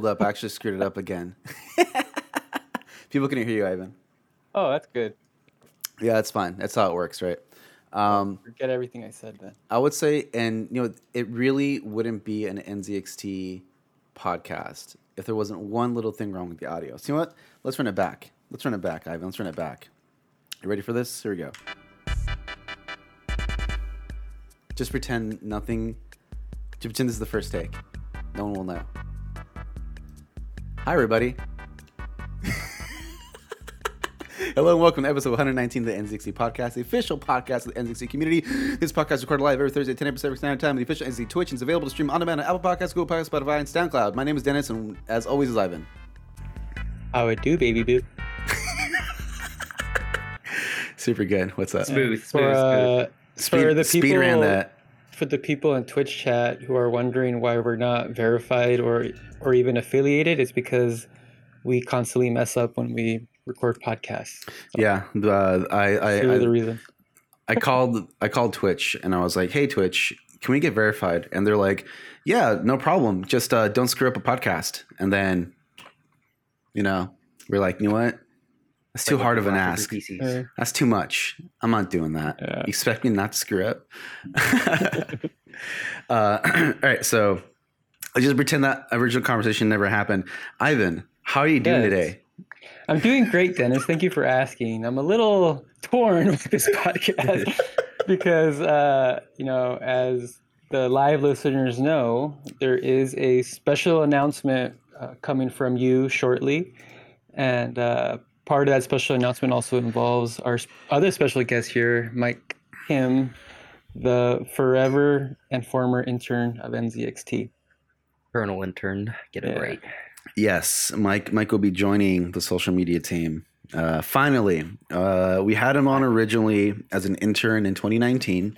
hold up. I actually screwed it up again. People can hear you, Ivan. Oh, that's good. Yeah, that's fine. That's how it works, right? Um, Forget everything I said then. I would say, and you know, it really wouldn't be an NZXT podcast if there wasn't one little thing wrong with the audio. So you know what? Let's run it back. Let's run it back, Ivan. Let's run it back. You ready for this? Here we go. Just pretend nothing. Just pretend this is the first take. No one will know. Hi, everybody. Hello and welcome to episode 119 of the NZXT podcast, the official podcast of the NZXT community. This podcast is recorded live every Thursday at 10 a.m. Pacific Standard Time. The official NZXT Twitch is available to stream on demand on Apple Podcasts, Google Podcasts, Spotify, and SoundCloud. My name is Dennis, and as always is Ivan. How it do, baby boo? Super good. What's up? Smooth, For, smooth, uh, Speed, for the speed ran that. For the people in Twitch chat who are wondering why we're not verified or or even affiliated, it's because we constantly mess up when we record podcasts. Yeah, uh, I I, really the I, reason. I called I called Twitch and I was like, "Hey Twitch, can we get verified?" And they're like, "Yeah, no problem. Just uh, don't screw up a podcast." And then, you know, we're like, "You know what? That's too hard of an ask. Uh, That's too much. I'm not doing that. Yeah. You expect me not to screw up?" uh, all right, so I just pretend that original conversation never happened. Ivan, how are you doing Yes. today? I'm doing great, Dennis. Thank you for asking. I'm a little torn with this podcast because, uh, you know, as the live listeners know, there is a special announcement uh, coming from you shortly. And uh, part of that special announcement also involves our other special guest here, Mike Kim, the forever and former intern of NZXT. Colonel intern, get it Yeah. right. Yes, Mike. Mike will be joining the social media team. Uh, finally, uh, we had him on originally as an intern in 2019,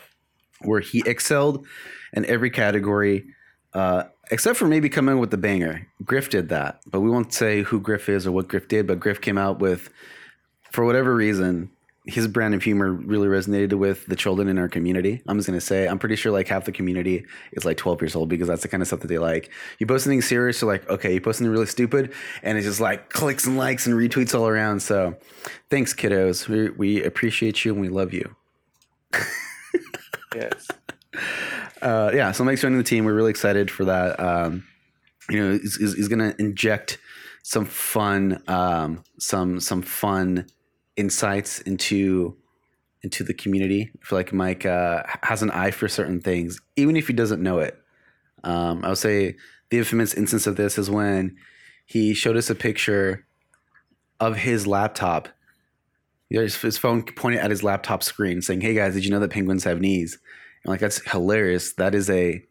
where he excelled in every category, uh, except for maybe coming with the banger. Griff did that, but we won't say who Griff is or what Griff did. But Griff came out with, for whatever reason, his brand of humor really resonated with the children in our community. I'm just gonna say, I'm pretty sure like half the community is like 12 years old because that's the kind of stuff that they like. You post something serious, you're like, okay, you post something really stupid, and it's just like clicks and likes and retweets all around. So, thanks, kiddos. We, we appreciate you and we love you. Yes. uh, yeah, so Mike's joining the team. We're really excited for that. Um, you know, he's, he's, going to inject some fun, um, some some fun insights into into the community. I feel like Mike uh, has an eye for certain things, even if he doesn't know it. Um, I would say the infamous instance of this is when he showed us a picture of his laptop. His phone pointed at his laptop screen, saying, "Hey guys, did you know that penguins have knees?" Like, "That's hilarious. That is a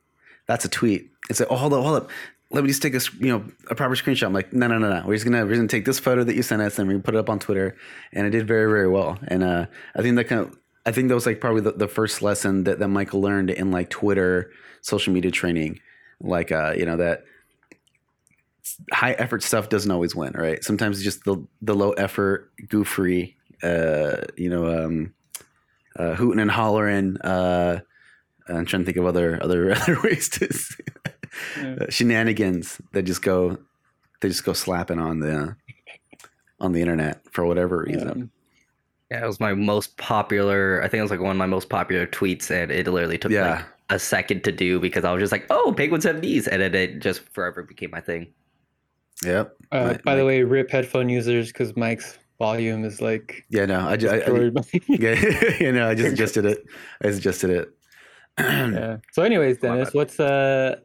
that's a tweet." It's like, "Oh, hold up, hold up." Let me just take a you know a proper screenshot. I'm like, no, no, no, no. We're just gonna we're gonna take this photo that you sent us and we put it up on Twitter, and it did very very well. And uh, I think that kind of I think that was like probably the, the first lesson that, that Michael learned in like Twitter social media training, like uh, you know that high effort stuff doesn't always win, right? Sometimes it's just the the low effort, goofery, uh, you know, um, uh, hooting and hollering. Uh, I'm trying to think of other other other ways to. Yeah. Uh, shenanigans that just go they just go slapping on the on the internet for whatever reason. Um, Yeah, it was my most popular. I think it was like one of my most popular tweets, and it literally took Yeah. like a second to do because I was just like, "Oh, penguins have knees," and then it just forever became my thing. Yep. uh, Right, by the way, rip headphone users because Mike's volume is like Yeah. No. I just. I, I, yeah. you know. I just adjusted it. I just adjusted it. Yeah. So, anyways, Dennis, what's uh?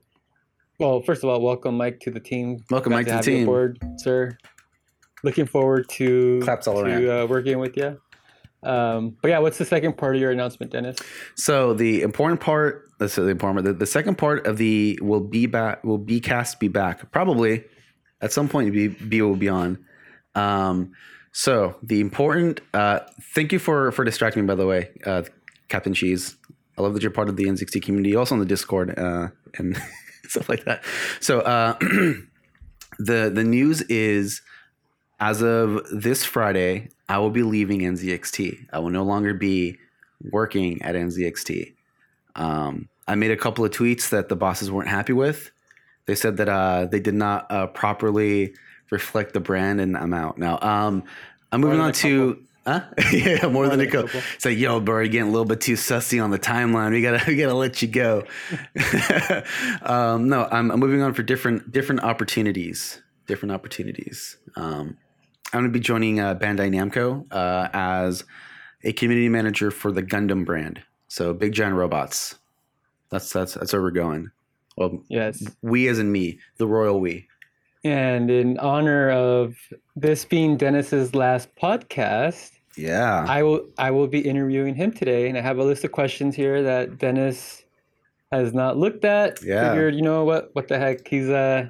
Well, first of all, welcome Mike to the team. Welcome, Glad Mike, to the team. board, sir. Looking forward to Claps all to uh, working with you. Um, but yeah, what's the second part of your announcement, Dennis? So the important part, let's the important part, the, the second part of the will be back, will be cast be back probably at some point. Be be will be on. Um, so the important. Uh, thank you for for distracting me. By the way, uh, Captain Cheese. I love that you're part of the NZXT community, also on the Discord uh, and stuff like that. So uh, the the news is as of this Friday, I will be leaving NZXT. I will no longer be working at NZXT. Um, I made a couple of tweets that the bosses weren't happy with. They said that uh, they did not uh, properly reflect the brand, and I'm out now. Um, I'm moving on to. Huh? yeah, more, than, than a a couple. couple. It's like, yo, bro, you're getting a little bit too sussy on the timeline. We gotta, we gotta let you go. um, no, I'm, I'm moving on for different, different opportunities. Different opportunities. Um, I'm gonna be joining uh, Bandai Namco uh, as a community manager for the Gundam brand. So big giant robots. That's that's that's where we're going. Well, Yes. we as in me, the royal we. And in honor of this being Dennis's last podcast, Yeah. I will I will be interviewing him today, and I have a list of questions here that Dennis has not looked at. Yeah. Figured, you know what? What the heck? He's uh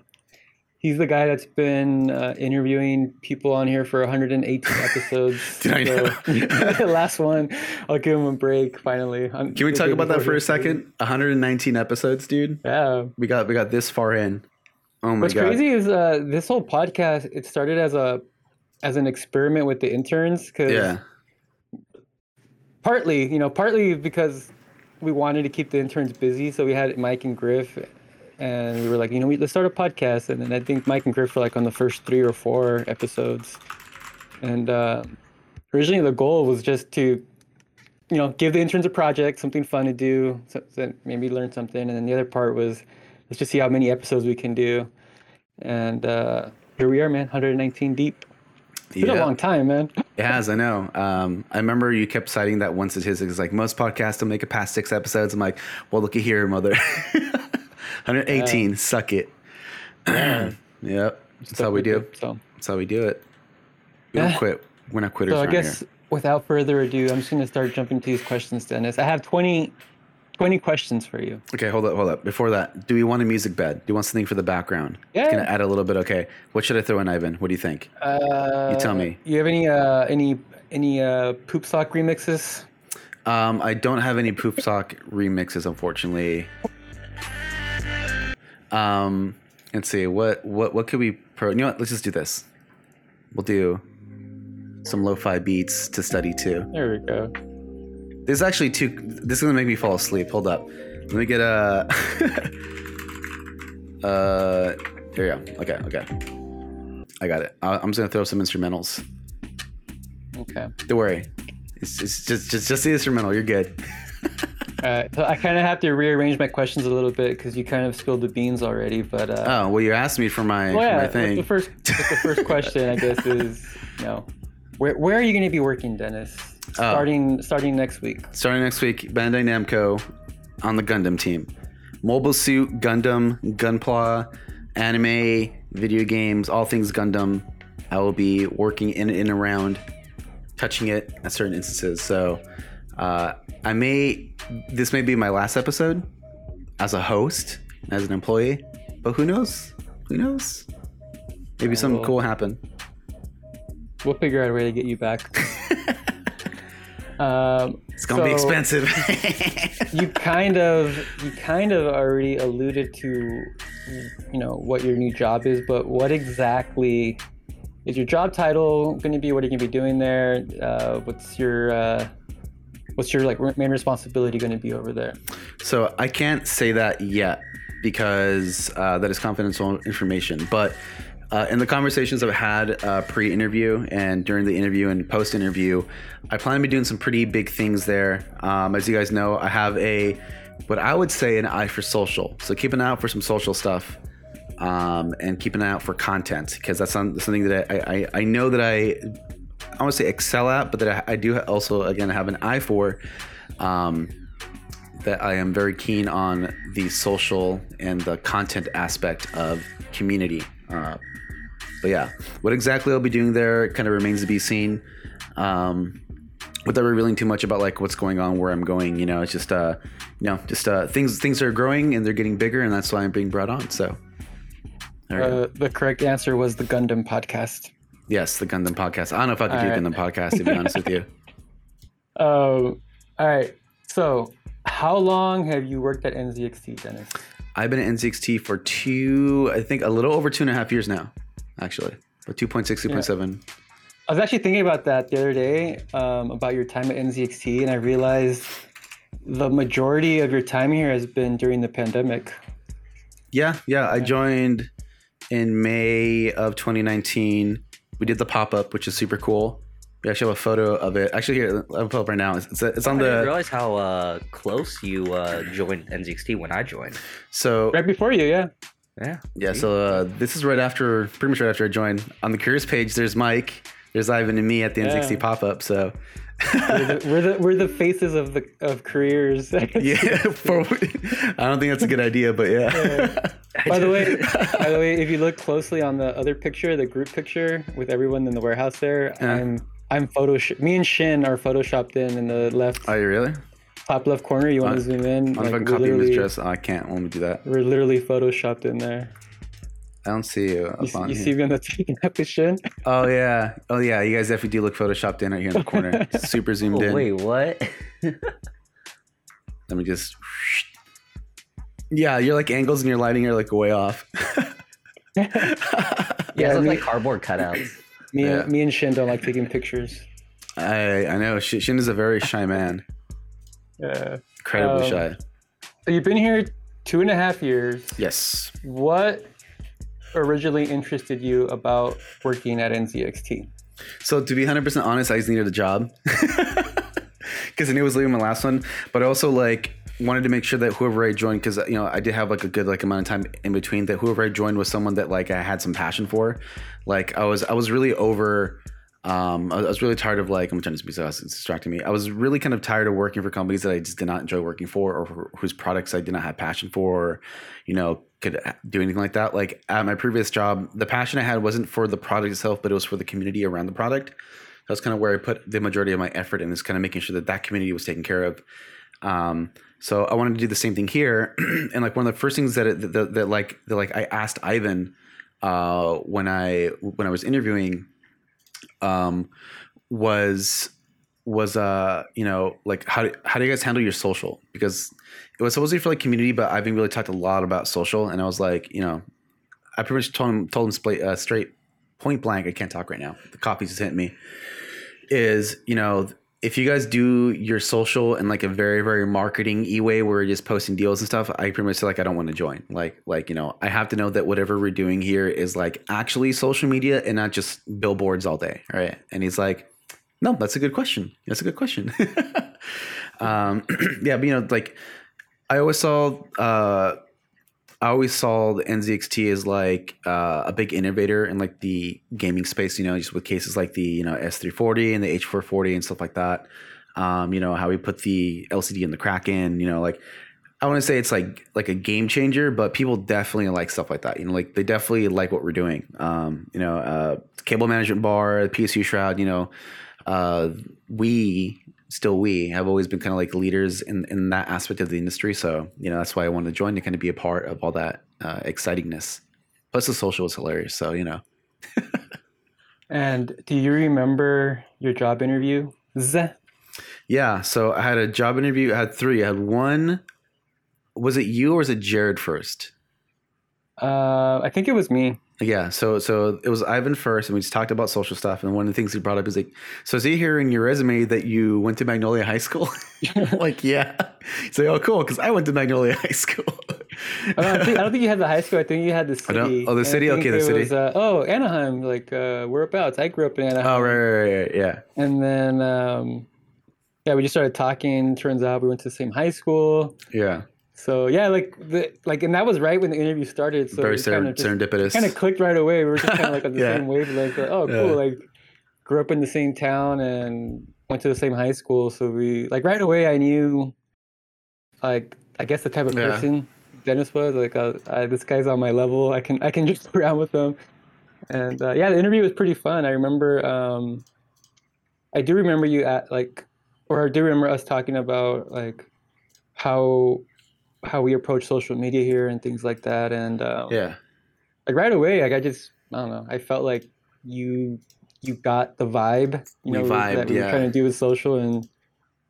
he's the guy that's been uh, interviewing people on here for 118 episodes. Did I know? the last one, I'll give him a break finally. I'm- Can we talk about that for a second? 119 episodes, dude. Yeah. We got we got this far in. Oh my What's god. crazy is uh, this whole podcast. It started as a as an experiment with the interns because Yeah. partly, you know, partly because we wanted to keep the interns busy. So we had Mike and Griff, and we were like, you know, we, let's start a podcast. And then I think Mike and Griff were like on the first three or four episodes. And uh, originally the goal was just to, you know, give the interns a project, something fun to do, so, so maybe learn something. And then the other part was let's just see how many episodes we can do. And uh, here we are, man, 119 deep. It's been a long time, man. It has, I know. Um, I remember you kept citing that one statistic. It's like most podcasts don't make it past six episodes. I'm like, well, looky here, mother. 118, suck it. yep. That's how we do. So. That's how we do it. We don't quit. We're not quitters So I guess here. without further ado, I'm just going to start jumping to these questions, Dennis. I have 20, 20 questions for you. Okay, hold up, hold up. Before that, do we want a music bed? Do you want something for the background? Yeah. Gonna add a little bit. Okay. What should I throw in, Ivan? What do you think? Uh, You tell me. You have any uh, any any uh, poop sock remixes? Um, I don't have any Poop Sock remixes, unfortunately. Um, let's see. What what what could we pro? You know what? Let's just do this. We'll do some lo-fi beats to study too. There we go. There's actually two. This is gonna make me fall asleep. Hold up. Let me get a. uh, here we go. Okay, okay. I got it. I- I'm just gonna throw some instrumentals. Okay. Don't worry. It's, it's just just just the instrumental. You're good. All right. So I kind of have to rearrange my questions a little bit because you kind of spilled the beans already. But uh, Oh well, you asked me for my, well, for my thing. The first the first question, I guess, is you know, where where are you going to be working, Dennis? Oh. Starting starting next week. Starting next week, Bandai Namco on the Gundam team. Mobile Suit, Gundam, Gunpla, anime, video games, all things Gundam. I will be working in and around, touching it at certain instances. So uh, I may, this may be my last episode as a host, as an employee, but who knows? Who knows? Maybe something cool will happen. We'll figure out a way to get you back. um, It's gonna be expensive. You kind of you kind of already alluded to, you know, what your new job is, but what exactly is your job title going to be? What are you going to be doing there? Uh, what's your uh, what's your like main responsibility going to be over there? So I can't say that yet because uh, that is confidential information. But uh, in the conversations I've had uh, pre-interview and during the interview and post-interview, I plan to be doing some pretty big things there. Um, as you guys know, I have a what I would say an eye for social. So keep an eye out for some social stuff. Um, and keep an eye out for content because that's something that I, I, I know that I I want to say excel at, but that I, I do also again have an eye for. Um, that I am very keen on the social and the content aspect of community. Uh, but yeah, what exactly I'll be doing there kind of remains to be seen. Um, without revealing too much about like what's going on, where I'm going, you know, it's just uh, you know, just uh, things things are growing and they're getting bigger, and that's why I'm being brought on. So, there we go. Uh, the correct answer was the Gundam podcast. yes, the Gundam podcast. I don't know if I could do Alright. Gundam podcast to be honest with you. Um, all right. So, how long have you worked at NZXT, Dennis? I've been at NZXT for two, I think a little over two and a half years now, actually. But 2.6, 2.7. I was actually thinking about that the other day um, about your time at NZXT, and I realized the majority of your time here has been during the pandemic. Yeah, yeah. I joined in May of 2019. We did the pop up, which is super cool. We actually have a photo of it. Actually, here I'll pull up right now. It's, it's, it's on I didn't the realize how uh, close you uh, joined NZXT when I joined. so Right before you, yeah. Yeah. yeah. see? So uh, this is right after, pretty much right after I joined. On the careers page, there's Mike, there's Ivan, and me at the Yeah. NZXT pop up. So We're the, we're the we're the faces of the of careers. yeah, for, I don't think that's a good idea, but yeah. By the way, by the way, if you look closely on the other picture, the group picture with everyone in the warehouse there, Yeah. I'm I'm photoshop. Me and Shin are photoshopped in in the left Are you really? Top left corner. You want to zoom in? I'm Like, fucking we're copying this dress. Oh, I can't. Let me do that. We're literally photoshopped in there. I don't see you up You, see- on you here. see me on the taking up with Shin? Oh yeah, oh yeah. You guys definitely do look photoshopped in right here in the corner. Super zoomed Oh, in. wait, what? Let me just. Yeah, your like angles and your lighting are like way off. yeah, Yeah, it looks like cardboard cutouts. Me Yeah. and me and Shin don't like taking pictures. I I know. Sh- Shin is a very shy man. Yeah. Incredibly Um, shy. So you've been here two and a half years. Yes. What originally interested you about working at NZXT? So to be 100% honest, I just needed a job because I knew I was leaving my last one, but I also like wanted to make sure that whoever I joined, because you know I did have like a good like amount of time in between, that whoever I joined was someone that like I had some passion for. Like I was I was really over. Um, I was really tired of like I'm trying to speak so it's distracting me. I was really kind of tired of working for companies that I just did not enjoy working for, or whose products I did not have passion for, or you know could do anything like that. Like at my previous job, the passion I had wasn't for the product itself, but it was for the community around the product. That's kind of where I put the majority of my effort in, is kind of making sure that that community was taken care of. Um, so I wanted to do the same thing here, and like one of the first things that it, that, that like that like I asked Ivan uh, when I when I was interviewing um, was was uh you know like how do, how do you guys handle your social? Because it was supposed to be for like community but i've been really talked a lot about social and I was like you know I pretty much told him told him straight, uh, straight point blank I can't talk right now. The coffee's just hitting me is you know if you guys do your social in like a very very marketing e way where you're just posting deals and stuff i pretty much feel like i don't want to join. Like like you know i have to know that whatever we're doing here is like actually social media and not just billboards all day right? And he's like no that's a good question. That's a good question. Um yeah but you know like i always saw uh I always saw the NZXT as like uh, a big innovator in like the gaming space, you know, just with cases like the you know S340 and the H440 and stuff like that. Um, you know how we put the LCD in the Kraken, you know, like I want to say it's like like a game changer, but people definitely like stuff like that. You know, like they definitely like what we're doing. Um, you know, uh, cable management bar, the PSU shroud. You know, uh, we still we have always been kind of like leaders in in that aspect of the industry. So you know that's why I wanted to join to kind of be a part of all that uh, excitingness. Plus the social is hilarious. So you know, And do you remember your job interview? Yeah. So I had a job interview. I had three. I had one. Was it you or was it Jared first? Uh, I think it was me. Yeah, so so it was Ivan first, and we just talked about social stuff. And one of the things he brought up is like, so I see here in your resume that you went to Magnolia High School. like, yeah. He's like, oh, cool, because I went to Magnolia High School. I don't, I think, I don't think you had the high school. I think you had the I don't- city. oh, the city? Okay, the city. Was, uh, oh, Anaheim. Like uh, whereabouts? I grew up in Anaheim. oh, right, right, right, right, yeah, And then, um, yeah, we just started talking. Turns out we went to the same high school. yeah. So yeah, like the like, and that was right when the interview started. So Very ser- kind of just serendipitous. kind of clicked right away. We were just kind of like on the Yeah. same wavelength. Like, oh, Yeah. cool. Like, grew up in the same town and went to the same high school. So we like right away. I knew, like, I guess the type of Yeah. person Dennis was. Like, uh, I, this guy's on my level. I can I can just around with him. And uh, yeah, the interview was pretty fun. I remember. Um, I do remember you at like, or I do remember us talking about like how how we approach social media here and things like that. And um, yeah, like right away, like I just I don't know, I felt like you you got the vibe, you We know, vibed, that we yeah. were trying to do with social, and it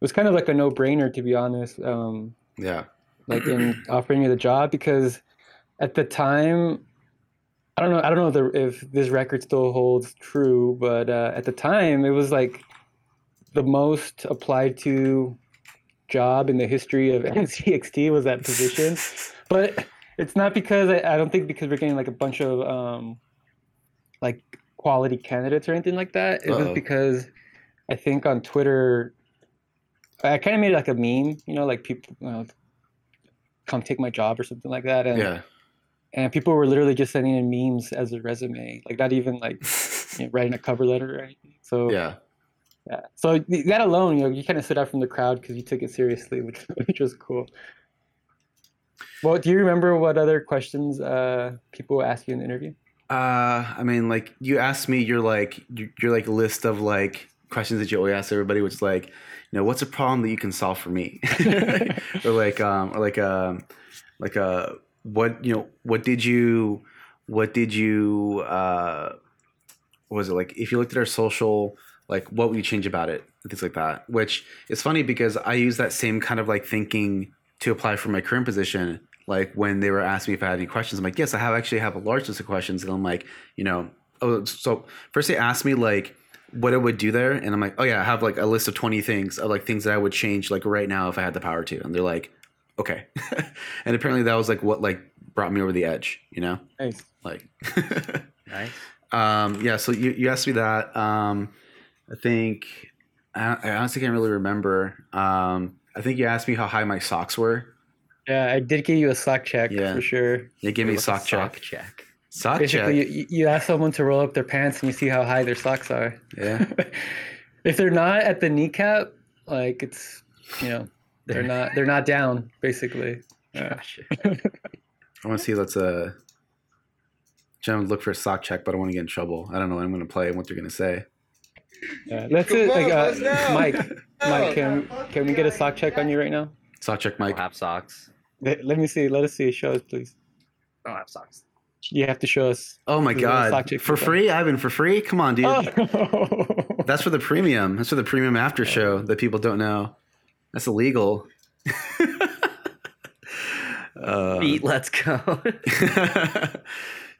was kind of like a no brainer to be honest. Um, yeah, like in offering me the job because at the time. I don't know. I don't know if, the, if this record still holds true, but uh, at the time, it was like the most applied to job in the history of NZXT was that position. but it's not because I, I don't think because we're getting like a bunch of um like quality candidates or anything like that. It was because I think on Twitter I kind of made like a meme, you know, like people you know, come take my job or something like that, and Yeah. and people were literally just sending in memes as a resume, like not even like you know, writing a cover letter or anything. So yeah. Yeah. So that alone, you know, you kind of stood out from the crowd because you took it seriously, which which was cool. Well, do you remember what other questions uh, people asked you in the interview? Uh, I mean, like you asked me, you're like you're, you're like list of like questions that you always ask everybody, which is like, you know, what's a problem that you can solve for me, or like, um, or like, um, like, uh, what you know, what did you, what did you, uh, what was it like? If you looked at our social, like, what would you change about it, things like that. Which is funny because I use that same kind of like thinking to apply for my current position like when they were asking me if I had any questions, I'm like, yes, I have actually have a large list of questions. And I'm like, you know, oh, so first they asked me like what I would do there. And I'm like, oh yeah, I have like a list of 20 things of like things that I would change like right now if I had the power to. And they're like, okay. and apparently that was like what like brought me over the edge, you know, Nice. like, Nice. um, yeah. So you, you asked me that. Um, I think, I, I honestly can't really remember. Um, I think you asked me how high my socks were. Yeah, I did give you a sock check Yeah. for sure. You gave me a sock check. Sock check. Sock Basically, check. you, you ask someone to roll up their pants and you see how high their socks are. Yeah. if they're not at the kneecap, like it's you know they're not they're not down basically. Yeah. I want to see. Let's uh, trying to look for a sock check, but I want to get in trouble. I don't know what I'm going to play and what they're going to say. Yeah, let's Come uh, like uh. Mike. Mike, can can we get a sock check on you right now? Sock check, I Mike. don't have socks. Let let me see. Let us see. Show us, please. Oh, I don't have socks. You have to show us. Oh my There's sock god, check for for free, Ivan, for free. Come on, dude. Oh. That's for the premium. That's for the premium after show that people don't know. That's illegal. uh, Feet, let's go.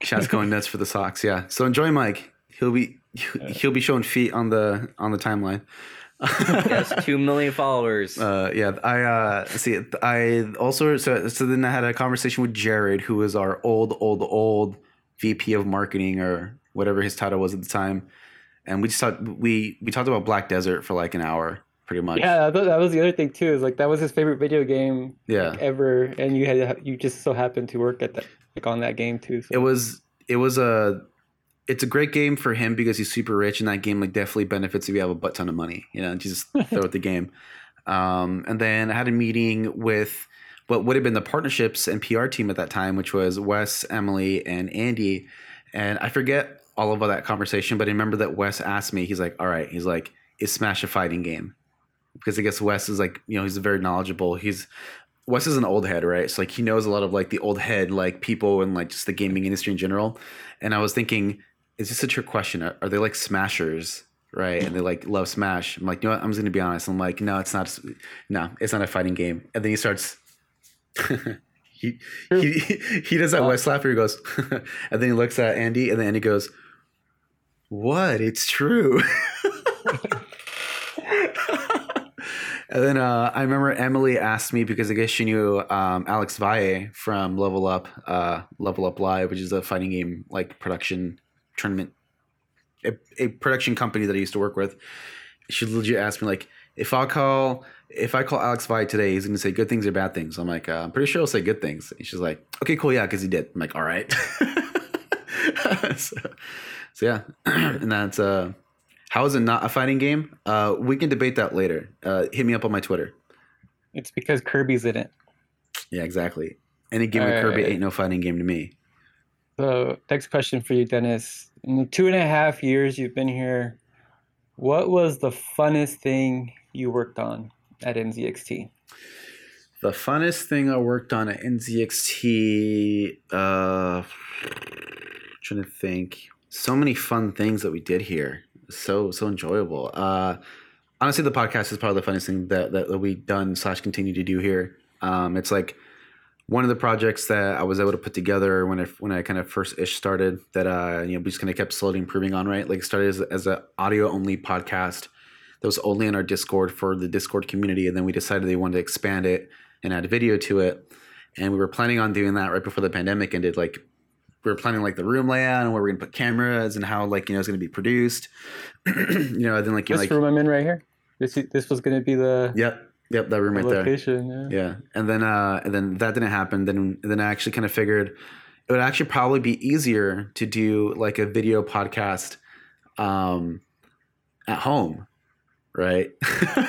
Chat's going nuts for the socks. Yeah. So enjoy, Mike. He'll be he'll be showing feet on the on the timeline. yes, two million followers. Uh, yeah, I uh, see. I also so so then I had a conversation with Jared, who was our old old old VP of marketing or whatever his title was at the time, and we just talked we we talked about Black Desert for like an hour, pretty much. yeah, that, that was the other thing too. Is like that was his favorite video game Yeah. like, ever, and you had you just so happened to work at that like on that game too. So. It was it was a it's a great game for him because he's super rich, and that game like definitely benefits if you have a butt ton of money. You know, just throw at the game. Um, and then I had a meeting with what would have been the partnerships and PR team at that time, which was Wes, Emily, and Andy. And I forget all of that conversation, but I remember that Wes asked me. He's like, "All right," he's like, "Is Smash a fighting game?" Because I guess Wes is like, you know, he's very knowledgeable. He's Wes is an old head, right? So like he knows a lot of like the old head like people and like just the gaming industry in general. And I was thinking, is this a trick question? Are, are they like smashers, right? And they like love Smash. I'm like, you know what? I'm just gonna be honest. I'm like, no, it's not. No, it's not a fighting game. And then he starts. he, he he does that Wes laugh where he goes, and then he looks at Andy, and then Andy goes, "What? It's true." And then uh, I remember Emily asked me because I guess she knew um, Alex Valle from Level Up, uh, Level Up Live, which is a fighting game like production tournament, a, a production company that I used to work with. She legit asked me like, if I call if I call Alex Valle today, he's gonna say good things or bad things. I'm like, uh, I'm pretty sure he'll say good things. And she's like, okay, cool, yeah, because he did. I'm like, all right. so, so yeah, and that's uh. How is it not a fighting game? Uh, we can debate that later. Uh, hit me up on my Twitter. It's because Kirby's in it. Yeah, exactly. Any game with Kirby Alright. ain't no fighting game to me. So, next question for you, Dennis. In the two and a half years you've been here, what was the funnest thing you worked on at NZXT? The funnest thing I worked on at NZXT, uh, trying to think. So many fun things that we did here. So so enjoyable. Uh, honestly, the podcast is probably the funnest thing that that, that we've done slash continue to do here. Um, it's like one of the projects that I was able to put together when I when I kind of first ish started. That uh, you know, we just kind of kept slowly improving on. Right, like started as as an audio only podcast that was only in our Discord for the Discord community, and then we decided they wanted to expand it and add video to it. and we were planning on doing that right before the pandemic ended. Like we were planning like the room layout and where we're gonna put cameras and how like you know it's gonna be produced. you know, and then like you know, This like room I'm in right here. This this was gonna be the, yep, yep, that room right there. location. Yeah. Yeah, and then uh, and then that didn't happen. Then then I actually kind of figured it would actually probably be easier to do like a video podcast um, at home, right?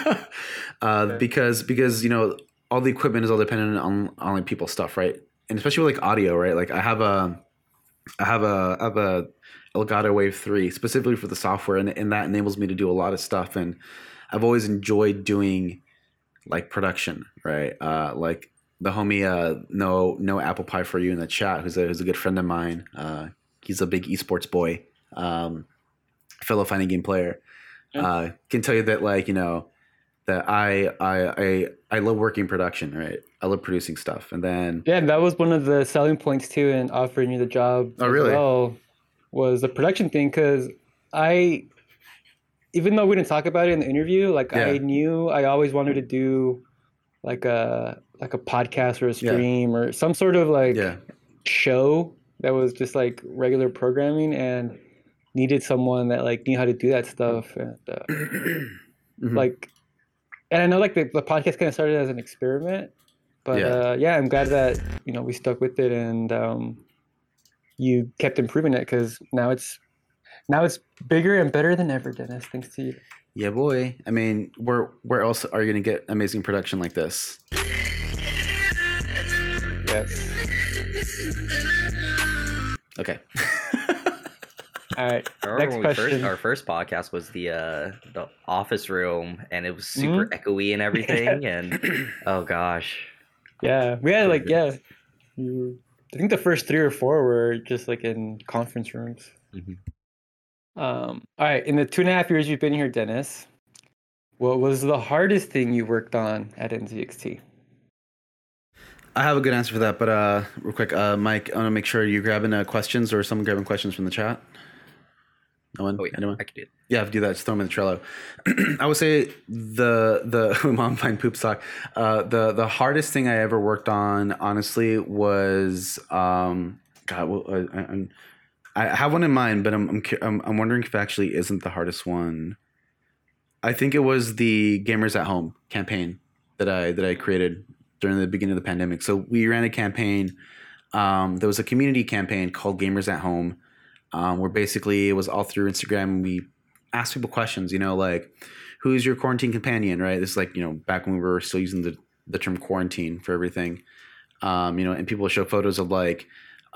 uh, Because because you know all the equipment is all dependent on on like people's stuff, right? And especially with like audio, right? Like I have a I have a I have a Elgato Wave three specifically for the software, and, and that enables me to do a lot of stuff. And I've always enjoyed doing like production, right? Uh, like the homie, uh, no, no apple pie for you in the chat, who's a who's a good friend of mine. Uh, he's a big esports boy, um, fellow fighting game player. Uh, can tell you that like you know that I I I I love working production, right? I love producing stuff, and then Yeah, that was one of the selling points too in offering you the job. Oh, really? Well, was the production thing because I, even though we didn't talk about it in the interview, like I knew I always wanted to do like a like a podcast or a Yeah. stream or some sort of like yeah, show that was just like regular programming and needed someone that like knew how to do that stuff and uh, Mhm. like and i know like the, the podcast kind of started as an experiment but Yeah. uh yeah i'm glad that you know we stuck with it and um you kept improving it because now it's now it's bigger and better than ever dennis thanks to you yeah, boy. I mean, where where else are you gonna get amazing production like this? yes Okay. all right I remember Next when we first, question. our first podcast was the uh, the office room, and it was super Mm-hmm. echoey and everything. and oh gosh, yeah we had like yeah you, i think the first three or four were just like in conference rooms Mhm. Um, all right. In the two and a half years you've been here, Dennis, what was the hardest thing you worked on at NZXT? I have a good answer for that, but uh, real quick, uh, Mike, I want to make sure you grabbing uh, questions or someone grabbing questions from the chat. No one, oh wait, anyone? I could do it. Yeah, do that. Just throw them in the Trello. I would say the the mom find poop sock. Uh, the the hardest thing I ever worked on, honestly, was um, God. Well, I, I, I'm- I have one in mind, but I'm I'm, I'm wondering if actually isn't the hardest one. I think it was the Gamers at Home campaign that I that I created during the beginning of the pandemic. So we ran a campaign. Um, there was a community campaign called Gamers at Home, um, where basically it was all through Instagram. We asked people questions, you know, like who's your quarantine companion, right? This is like you know back when we were still using the the term quarantine for everything, um, you know, and people show photos of like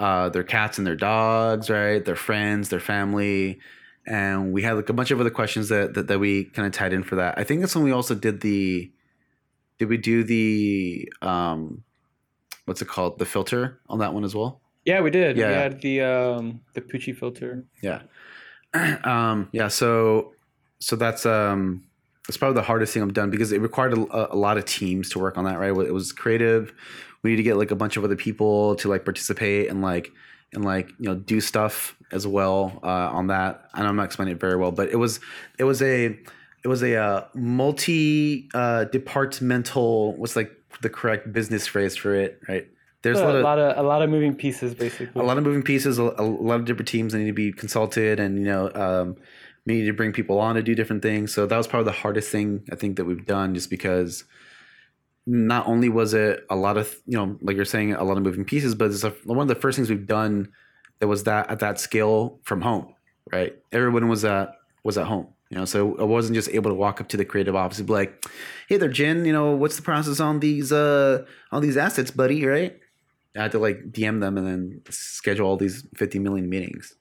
uh, their cats and their dogs, right? Their friends, their family. And we had like a bunch of other questions that, that, that we kind of tied in for that. I think that's when we also did the, did we do the, um, what's it called? The filter on that one as well? Yeah, we did. Yeah. We had the um the Poochie filter. Yeah. um, yeah. So, so that's, um, that's probably the hardest thing I've done because it required a, a lot of teams to work on that, right? It was creative. We need to get like a bunch of other people to like participate and like, and like, you know, do stuff as well, uh, on that. And I'm not explaining it very well, but it was, it was a, it was a, uh, multi, uh, departmental, what's like the correct business phrase for it, right? There's a, a lot of, lot of a lot of moving pieces, basically. a lot of moving pieces, a, a lot of different teams that need to be consulted, and you know, um, we need to bring people on to do different things. So that was probably the hardest thing I think that we've done, just because not only was it a lot of you know, like you're saying, a lot of moving pieces, but it's a, one of the first things we've done that was that at that scale from home, right? Everyone was at was at home. You know, so I wasn't just able to walk up to the creative office and be like, "Hey there, Jen. You know, what's the process on these uh on these assets, buddy?" Right? I had to like DM them and then schedule all these 50 million meetings.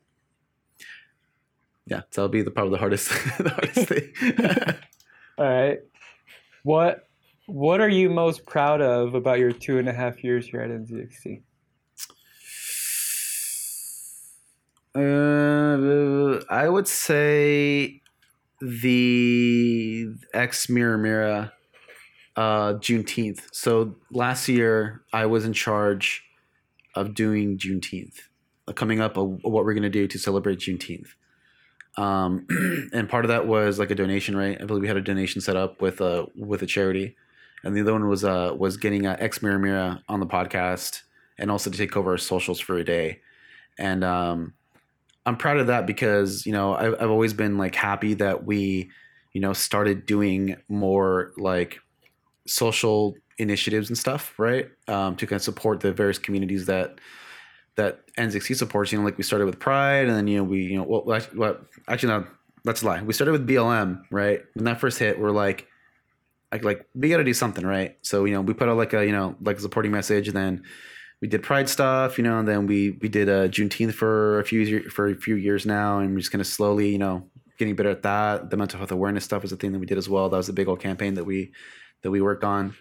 Yeah, so that'll be the probably the hardest, the hardest thing. All right. What what are you most proud of about your two and a half years here at NZXT? uh, I would say the xMiraMira uh, Juneteenth. So last year I was in charge of doing Juneteenth, uh, coming up of what we're going to do to celebrate Juneteenth. Um, and part of that was like a donation, right? I believe we had a donation set up with a with a charity, and the other one was uh was getting uh, xMiraMira on the podcast, and also to take over our socials for a day, and um, I'm proud of that because you know I've, I've always been like happy that we, you know, started doing more like social initiatives and stuff, right? Um, to kind of support the various communities that that NZXT supports. You know, like we started with Pride, and then you know we you know well actually, well, actually no, that's a lie. We started with BLM, right? When that first hit, we're like, like like we got to do something, right? So you know we put out like a you know like a supporting message, and then we did Pride stuff, you know, and then we we did uh, Juneteenth for a few for a few years now, and we're just kind of slowly, you know, getting better at that. The mental health awareness stuff was a thing that we did as well. That was a big old campaign that we that we worked on.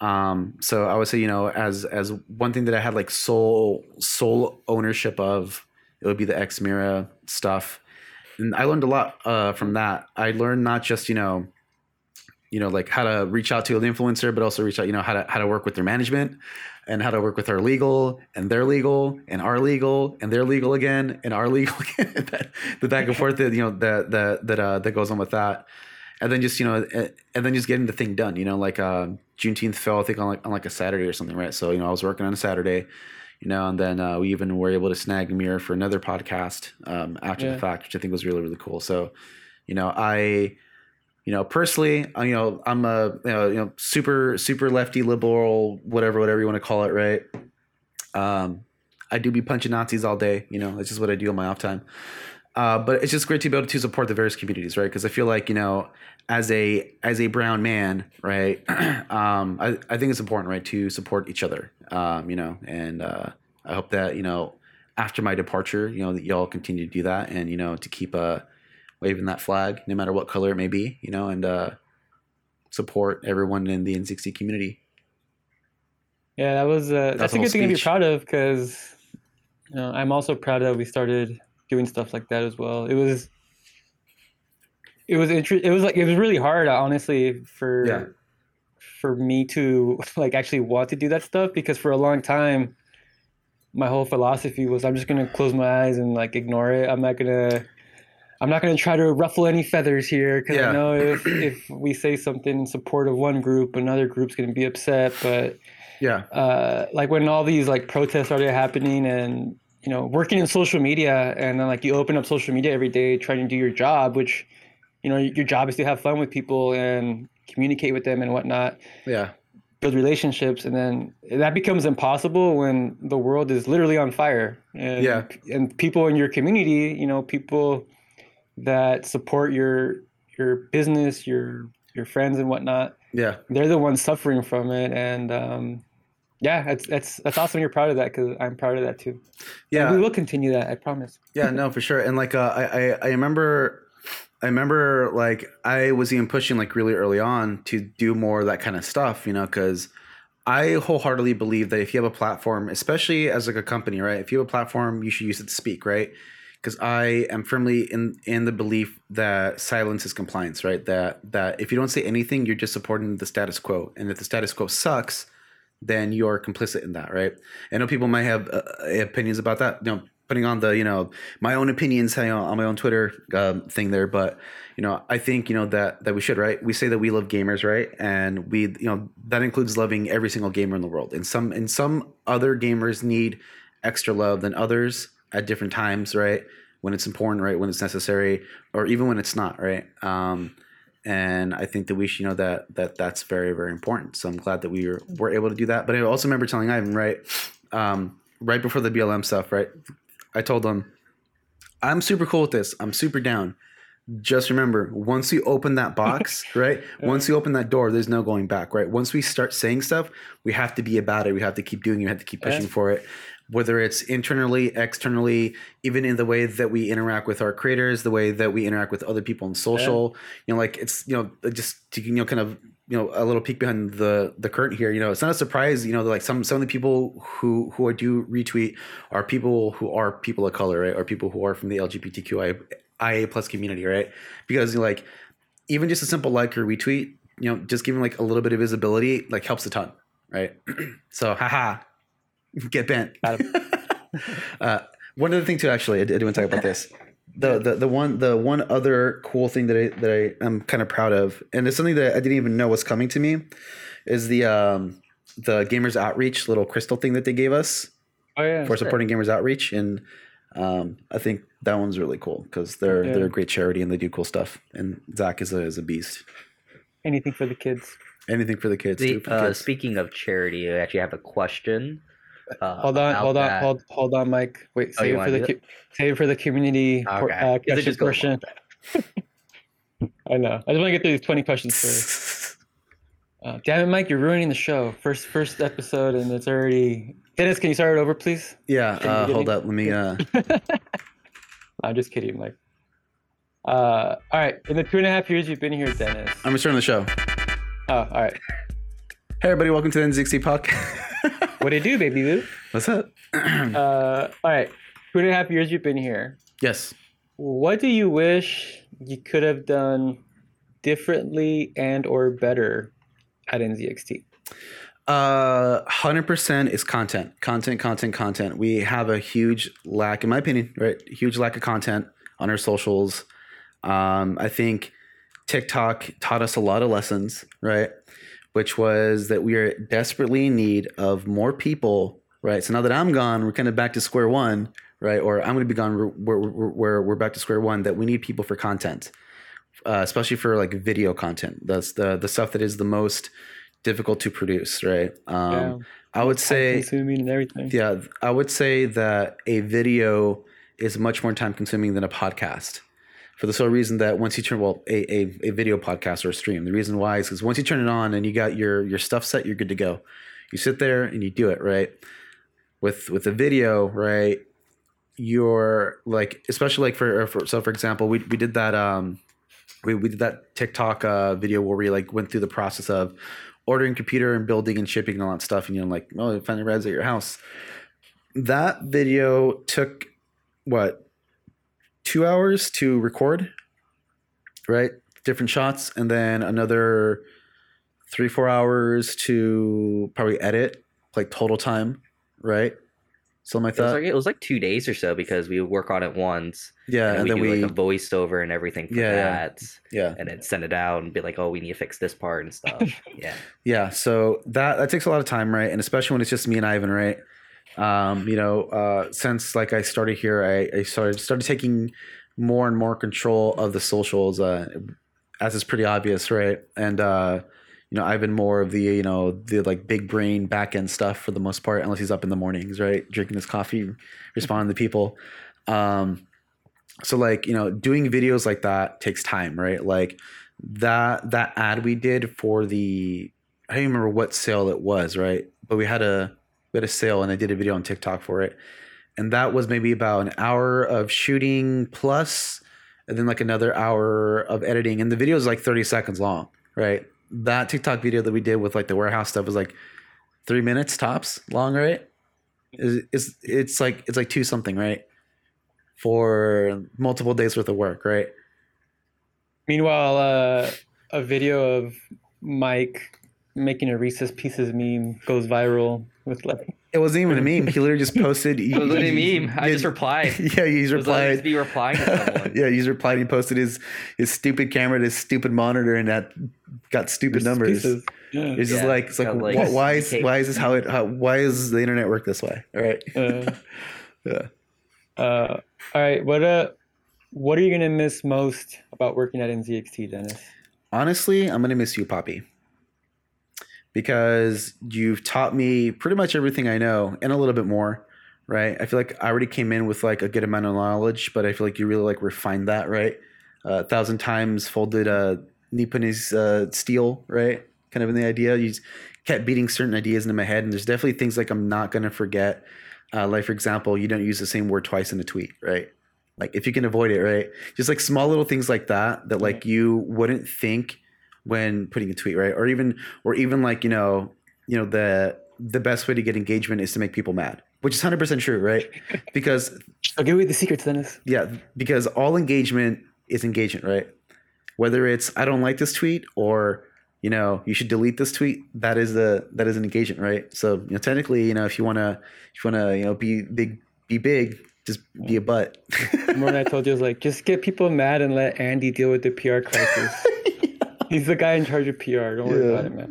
Um, so I would say, you know, as as one thing that I had like sole sole ownership of, it would be the Ex Mira stuff, and I learned a lot uh, from that. I learned not just you know, you know, like how to reach out to an influencer, but also reach out, you know, how to how to work with their management, and how to work with our legal and their legal and our legal and their legal again and our legal again. the back and forth that you know that that that uh, that goes on with that and then just you know, and then just getting the thing done. You know, like uh, Juneteenth fell, I think on like on like a Saturday or something, right? So you know, I was working on a Saturday, you know, and then uh, we even were able to snag Mirror for another podcast um, after yeah. the fact, which I think was really really cool. So, you know, I, you know, personally, you know, I'm a you know, you know super super lefty liberal, whatever whatever you want to call it, right? Um, I do be punching Nazis all day. You know, it's just what I do on my off time. Uh, but it's just great to be able to support the various communities, right? Because I feel like you know, as a as a brown man, right, um, I, I think it's important, right, to support each other, um, you know, and uh, I hope that you know after my departure, you know, that y'all continue to do that, and you know, to keep uh, waving that flag, no matter what color it may be, you know, and uh, support everyone in the NZXT community. Yeah, that was uh, that's, that's a good thing to be proud of because you know, I'm also proud that we started doing stuff like that as well. It was it was inter- it was like it was really hard honestly for yeah. for me to like actually want to do that stuff because for a long time my whole philosophy was I'm just gonna close my eyes and like ignore it. I'm not gonna I'm not gonna try to ruffle any feathers here because yeah. I know if if we say something in support of one group, another group's gonna be upset. But yeah, uh, like when all these like protests started happening and you know working in social media and then like you open up social media every day trying to do your job which you know your job is to have fun with people and communicate with them and whatnot yeah build relationships and then that becomes impossible when the world is literally on fire and yeah and people in your community you know people that support your your business your your friends and whatnot yeah they're the ones suffering from it and um yeah, that's that's that's awesome. You're proud of that because I'm proud of that too. Yeah, and we will continue that. I promise. yeah, no, for sure. And like, uh, I, I I remember, I remember like I was even pushing like really early on to do more of that kind of stuff, you know, because I wholeheartedly believe that if you have a platform, especially as like a company, right? If you have a platform, you should use it to speak, right? Because I am firmly in in the belief that silence is compliance, right? That that if you don't say anything, you're just supporting the status quo, and if the status quo sucks then you're complicit in that, right? I know people might have uh, opinions about that. You know, putting on the you know my own opinions you on my own Twitter um, thing there, but you know I think you know that that we should right. We say that we love gamers, right? And we you know that includes loving every single gamer in the world. And some and some other gamers need extra love than others at different times, right? When it's important, right? When it's necessary, or even when it's not, right? Um, and I think that we should know that that that's very very important. So I'm glad that we were, were able to do that. But I also remember telling Ivan right, um, right before the BLM stuff, right? I told him, I'm super cool with this. I'm super down. Just remember, once you open that box, right? Once you open that door, there's no going back, right? Once we start saying stuff, we have to be about it. We have to keep doing it. We have to keep pushing for it whether it's internally, externally, even in the way that we interact with our creators, the way that we interact with other people on social. Yeah. You know, like it's you know uh, just to you know kind of you know a little peek behind the the curtain here. You know, it's not a surprise. You know, like some some of the people who who I do retweet are people who are people of color, right? Or people who are from the LGBTQIA plus community, right? Because like even just a simple like or retweet, you know, just giving like a little bit of visibility like helps a ton, right? so haha Get bent. uh, one other thing too, actually, I, I do want to talk about this. the, the the one the one other cool thing that I that I am kind of proud of, and it's something that I didn't even know was coming to me, is the um the Gamers Outreach little crystal thing that they gave us Oh yeah. for supporting Gamers Outreach, and um I think that one's really cool because they're Yeah. they're a great charity and they do cool stuff. And Zach is a is a beast. Anything for the kids. Anything for the kids. The, do for the uh, kids. speaking of charity, I actually have a question. Uh, Hold on, about hold on, hold hold on, Mike. Wait, Oh, save it for the do cu- save it for the community Okay. por- uh, question portion. I know. I just want to get through these twenty questions first. Uh, damn it, Mike! You're ruining the show. First first episode, and it's already. Dennis, can you start it over, please? yeah, uh, hold up. Let me. Uh, I'm just kidding, Mike. Uh, all right. In the two and a half years you've been here, Dennis. I'm returning the show. Oh, all right. Hey everybody, welcome to the NZXT podcast. What do you do, baby boo? What's up? Uh, all right. Two and a half years you've been here. yes. What do you wish you could have done differently and or better at NZXT? Uh, hundred percent is content, content, content, content. We have a huge lack, in my opinion, right? Huge lack of content on our socials. Um, I think TikTok taught us a lot of lessons, right? Which was that we are desperately in need of more people, right? So now that I'm gone, we're kind of back to square one, right? Or I'm going to be gone, we're, we're, we're, we're- back to square one. That we need people for content, uh, especially for like video content. That's the the stuff that is the most difficult to produce, right? Um, Yeah. I would say, consuming and everything. yeah, I would say that a video is much more time consuming than a podcast. For the sole reason that once you turn well a, a, a video podcast or a stream, the reason why is because once you turn it on and you got your your stuff set, you're good to go. You sit there and you do it right. With with a video, right? You're like, especially like for, for so for example, we we did that um we, we did that TikTok uh, video where we like went through the process of ordering computer and building and shipping and all that stuff, and you know, like, oh, find the reds at your house. That video took what two hours to record, right? Different shots, and then another three four hours to probably edit, like total time, right? Something like It was that. like it was like two days or so because we would work on it once, yeah, and, and, we then do we like a voiced over and everything for Yeah, yeah. that, yeah and then send it out and be like, oh, we need to fix this part and stuff. yeah, Yeah, so that that takes a lot of time, right? And especially when it's just me and Ivan, right? Um, you know, uh, since like I started here, I, I started started taking more and more control of the socials, uh, as is pretty obvious, right? And uh, you know, I've been more of the you know the like big brain back end stuff for the most part, unless he's up in the mornings, right, drinking his coffee, responding to people. Um, so like you know, doing videos like that takes time, right? Like that that ad we did for the I don't even remember what sale it was, right? But we had a a sale and I did a video on TikTok for it. And that was maybe about an hour of shooting plus and then like another hour of editing. And the video is like 30 seconds long, right? That TikTok video that we did with like the warehouse stuff was like three minutes tops long, right? Is it's, it's like it's like two something, right? For multiple days worth of work, right? Meanwhile, uh, a video of Mike making a Reese's Pieces meme goes viral with like It wasn't even a meme. He literally just posted. it was a meme. I just replied. Yeah, he's It was literally replied. just be replying to someone. yeah, he's replied. He posted his his stupid camera, to his stupid monitor, and that got stupid Reese's numbers. Pieces. Yeah. It's just Yeah, like it's like, like, wh- why is why is this how it how, why is the internet work this way? All right. Uh, Yeah. uh, all right. What uh, what are you gonna miss most about working at NZXT, Dennis? Honestly, I'm gonna miss you, Poppy, because you've taught me pretty much everything I know and a little bit more. Right. I feel like I already came in with like a good amount of knowledge, but I feel like you really like refined that. Right. Uh, a thousand times folded uh, Nipponese uh, steel. Right. Kind of in the idea. You just kept beating certain ideas into my head, and there's definitely things like I'm not gonna forget. Uh, like for example, you don't use the same word twice in a tweet, right? Like if you can avoid it, right? Just like small little things like that that like you wouldn't think when putting a tweet, right? Or even or even like you know you know the the best way to get engagement is to make people mad, which is hundred percent true, right? Because I'll give away the secrets, Dennis. yeah, because all engagement is engagement, right? Whether it's I don't like this tweet or you know you should delete this tweet, that is the that is an engagement, right? So you know technically, you know if you wanna if you wanna you know be big be big, just be a butt. Remember when I told you I was like, just get people mad and let Andy deal with the PR crisis. He's the guy in charge of PR. Don't worry about it, man.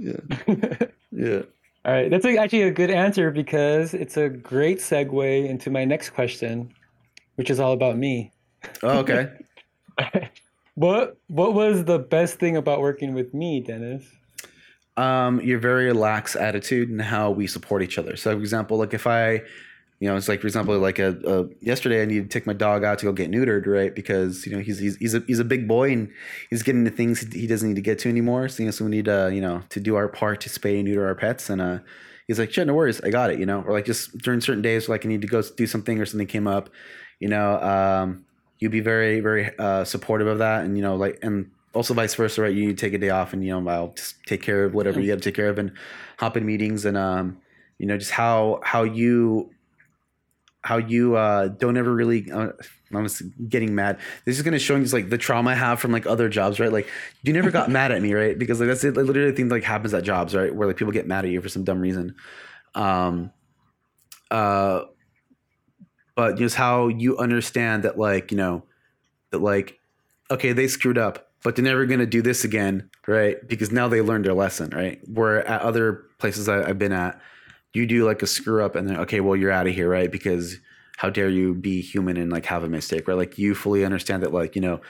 yeah, yeah. All right, that's actually a good answer because it's a great segue into my next question, which is all about me. Oh, okay. What What was the best thing about working with me, Dennis? um, your very lax attitude and how we support each other. So, for example, like if I, you know, it's like for example, like a, a yesterday I needed to take my dog out to go get neutered, right? Because you know he's he's he's a he's a big boy and he's getting into things he doesn't need to get to anymore. So you know, so we need uh, you know to do our part to spay and neuter our pets. And uh, he's like, shit, no worries, I got it. You know, or like just during certain days, like I need to go do something or something came up, you know, um, you'd be very very uh, supportive of that, and you know, like and also vice versa, right? You need to take a day off, and you know, I'll just take care of whatever you have to take care of, and hop in meetings, and um, you know, just how how you how you uh, don't ever really. Uh, I'm just getting mad. This is gonna show you just like the trauma I have from like other jobs, right? Like you never got mad at me, right? Because like that's it. Like, literally, thing like happens at jobs, right? Where like people get mad at you for some dumb reason. Um, uh, but just how you understand that, like you know, that like okay, they screwed up, but they're never gonna do this again, right? Because now they learned their lesson, right? Where at other places I, I've been at, you do like a screw up, and then okay, well you're out of here, right? Because how dare you be human and like have a mistake, right? Like you fully understand that, like you know,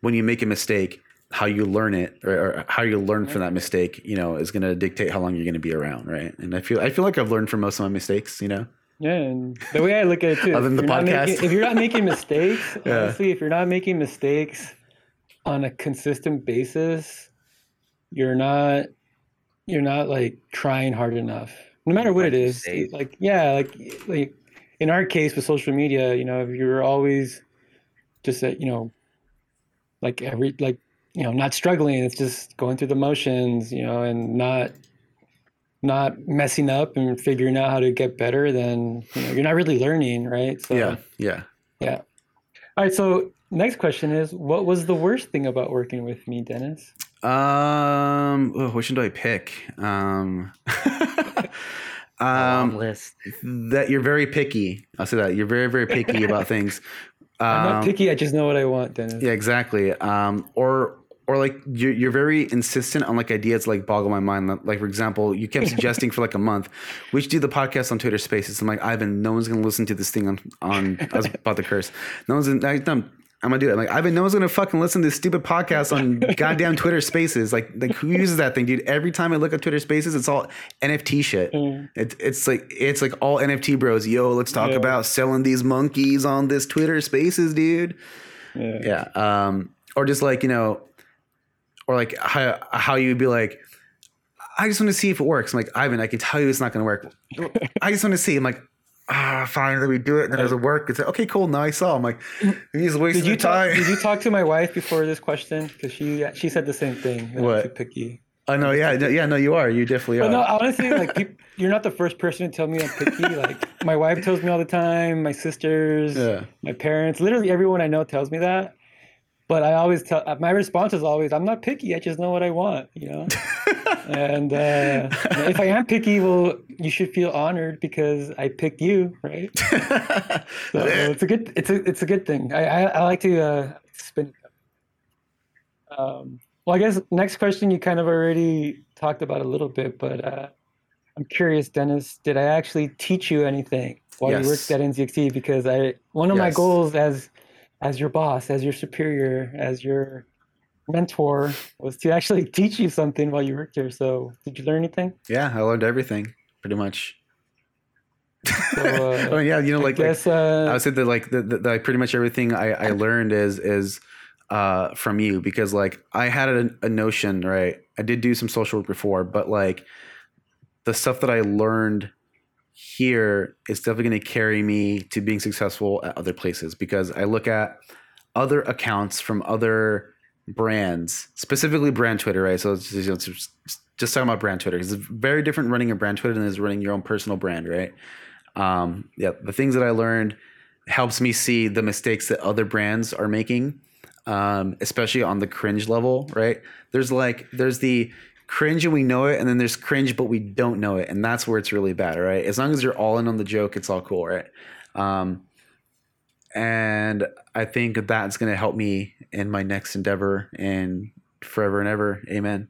when you make a mistake, how you learn it or, or how you learn from that mistake, you know, is gonna dictate how long you're gonna be around, right? And I feel I feel like I've learned from most of my mistakes, you know. Yeah, and the way I look at it too, Other than the podcast. making, if you're not making mistakes, Yeah. honestly, if you're not making mistakes on a consistent basis, you're not you're not like trying hard enough. No matter what it is it you is, say. like yeah, like like in our case with social media, you know, if you're always just that, you know, like every like you know, not struggling, it's just going through the motions, you know, and not not messing up and figuring out how to get better, then you know, you're not really learning, right? So Yeah, yeah. yeah. All right, so next question is what was the worst thing about working with me, Dennis? Um, oh, which one do I pick? Um, um, list. that you're very picky. I'll say that you're very, very picky about things. I'm not Um, picky, I just know what I want, Dennis. Yeah, exactly. Um, or or like you're you're very insistent on like ideas like boggle my mind. Like for example, you kept suggesting for like a month, we should do the podcast on Twitter Spaces. I'm like, Ivan, no one's gonna listen to this thing on on. I was about to curse. No one's. I, I'm, I'm gonna do it. I'm like, Ivan, no one's gonna fucking listen to this stupid podcast on goddamn Twitter Spaces. Like, like who uses that thing, dude? Every time I look at Twitter Spaces, it's all NFT shit. Mm. It, it's like it's like all NFT bros. Yo, let's talk Yeah. about selling these monkeys on this Twitter Spaces, dude Yeah. yeah um or just like you know or like how how you'd be like i just want to see if it works i'm like ivan i can tell you it's not going to work i just want to see i'm like ah fine me do it and then it doesn't work it's like okay cool now i saw i'm like he's wasting Did you talk? time Did you talk to my wife before this question? Because she she said the same thing. that I'm What? too picky. i know yeah no, yeah no you are you definitely But are no, honestly, like peop you're not the first person to tell me I'm picky. Like my wife tells me all the time. My sisters, Yeah. my parents, literally everyone I know tells me that. But I always tell my response is always, "I'm not picky. I just know what I want." You know. and uh, if I am picky, well, you should feel honored because I picked you, right? So it's a good it's a it's a good thing. I I, I like to uh, spin. it. Um, well, I guess next question you kind of already talked about a little bit, but uh, I'm curious, Dennis. Did I actually teach you anything while you worked at NZXT? Because I one of my goals as as your boss, as your superior, as your mentor was to actually teach you something while you worked here. So did you learn anything? yeah i learned everything pretty much So, uh, oh yeah you know I like, like uh, I would say that like the, the, the pretty much everything I, I learned is is uh from you because like I had a, a notion right I did do some social work before but like the stuff that I learned here is definitely going to carry me to being successful at other places because I look at other accounts from other brands specifically brand Twitter right so it's just, it's just, just talking about brand Twitter. it's very different running a brand Twitter than is running your own personal brand right um, yeah, the things that I learned helps me see the mistakes that other brands are making, um, especially on the cringe level. Right? There's like there's the cringe and we know it, and then there's cringe but we don't know it, and that's where it's really bad. Right? As long as you're all in on the joke, it's all cool, right? Um, and I think that's going to help me in my next endeavor and forever and ever. Amen.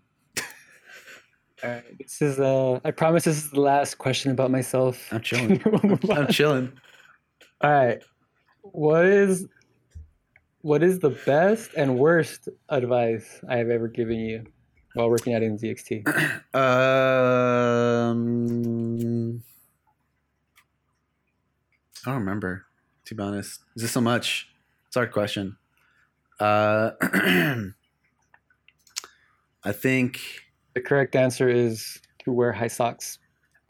All right. This is uh I promise this is the last question about myself. I'm chilling. I'm chilling. All right. What is what is the best and worst advice I have ever given you while working at NZXT? Um, I don't remember. To be honest, is this so much? It's a hard question. Uh, I think The correct answer is to wear high socks.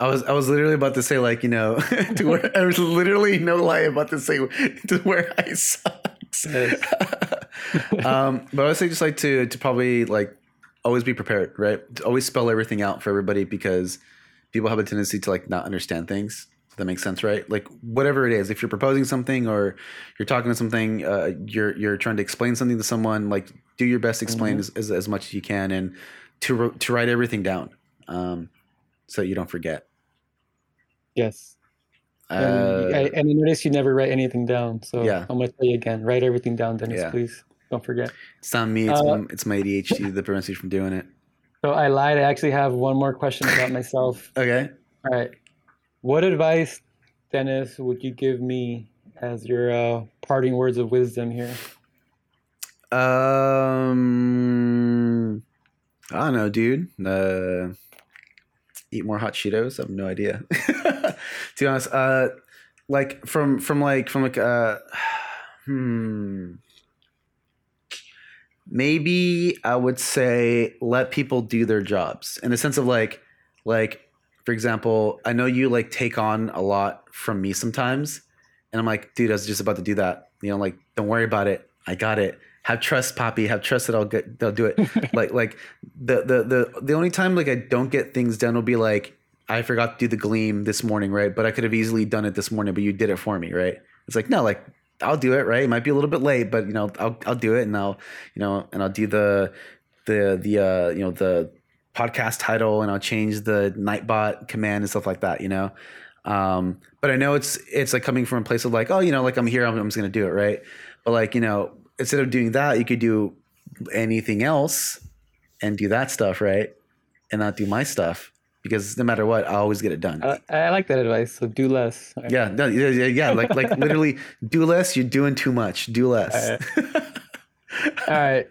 I was I was literally about to say like you know to wear I was literally no lie about to say to wear high socks. Yes. um, but I would say just like to to probably like always be prepared, right? Always spell everything out for everybody because people have a tendency to like not understand things. If that makes sense, right? Like whatever it is, if you're proposing something or you're talking to something, uh, you're you're trying to explain something to someone, like do your best to explain as, as, as much as you can and to to write everything down, um, so you don't forget. Yes. Uh, and, I, and I noticed you never write anything down. So Yeah. I'm gonna tell you again. Write everything down, Dennis, Yeah. please. Don't forget. it's not me. It's, Uh, my, it's my ADHD that prevents me from doing it. So I lied. I actually have one more question about myself. Okay. All right. What advice, Dennis, would you give me as your uh, parting words of wisdom here? Um, I don't know, dude. Uh, eat more hot Cheetos. I have no idea. to be honest, uh, like from from like from like uh, hmm. Maybe I would say let people do their jobs in the sense of like, like for example, I know you like take on a lot from me sometimes, and I'm like, dude, I was just about to do that. You know, like don't worry about it. I got it. Have trust, Poppy. Have trust that I'll get. They'll do it. like like the the the the only time like I don't get things done will be like I forgot to do the gleam this morning, right? But I could have easily done it this morning, but you did it for me, right? It's like no, like I'll do it, right? It might be a little bit late, but you know I'll I'll do it, and I'll you know and I'll do the the the uh you know the podcast title, and I'll change the Nightbot command and stuff like that, you know. Um, but I know it's it's like coming from a place of like, oh, you know, like I'm here, I'm, I'm just gonna do it, right? But like, you know, instead of doing that, you could do anything else and do that stuff, right? And not do my stuff because no matter what, I always get it done. I, I like that advice. So do less. yeah, no, yeah, yeah, yeah. Like like literally, do less. You're doing too much. Do less. All right.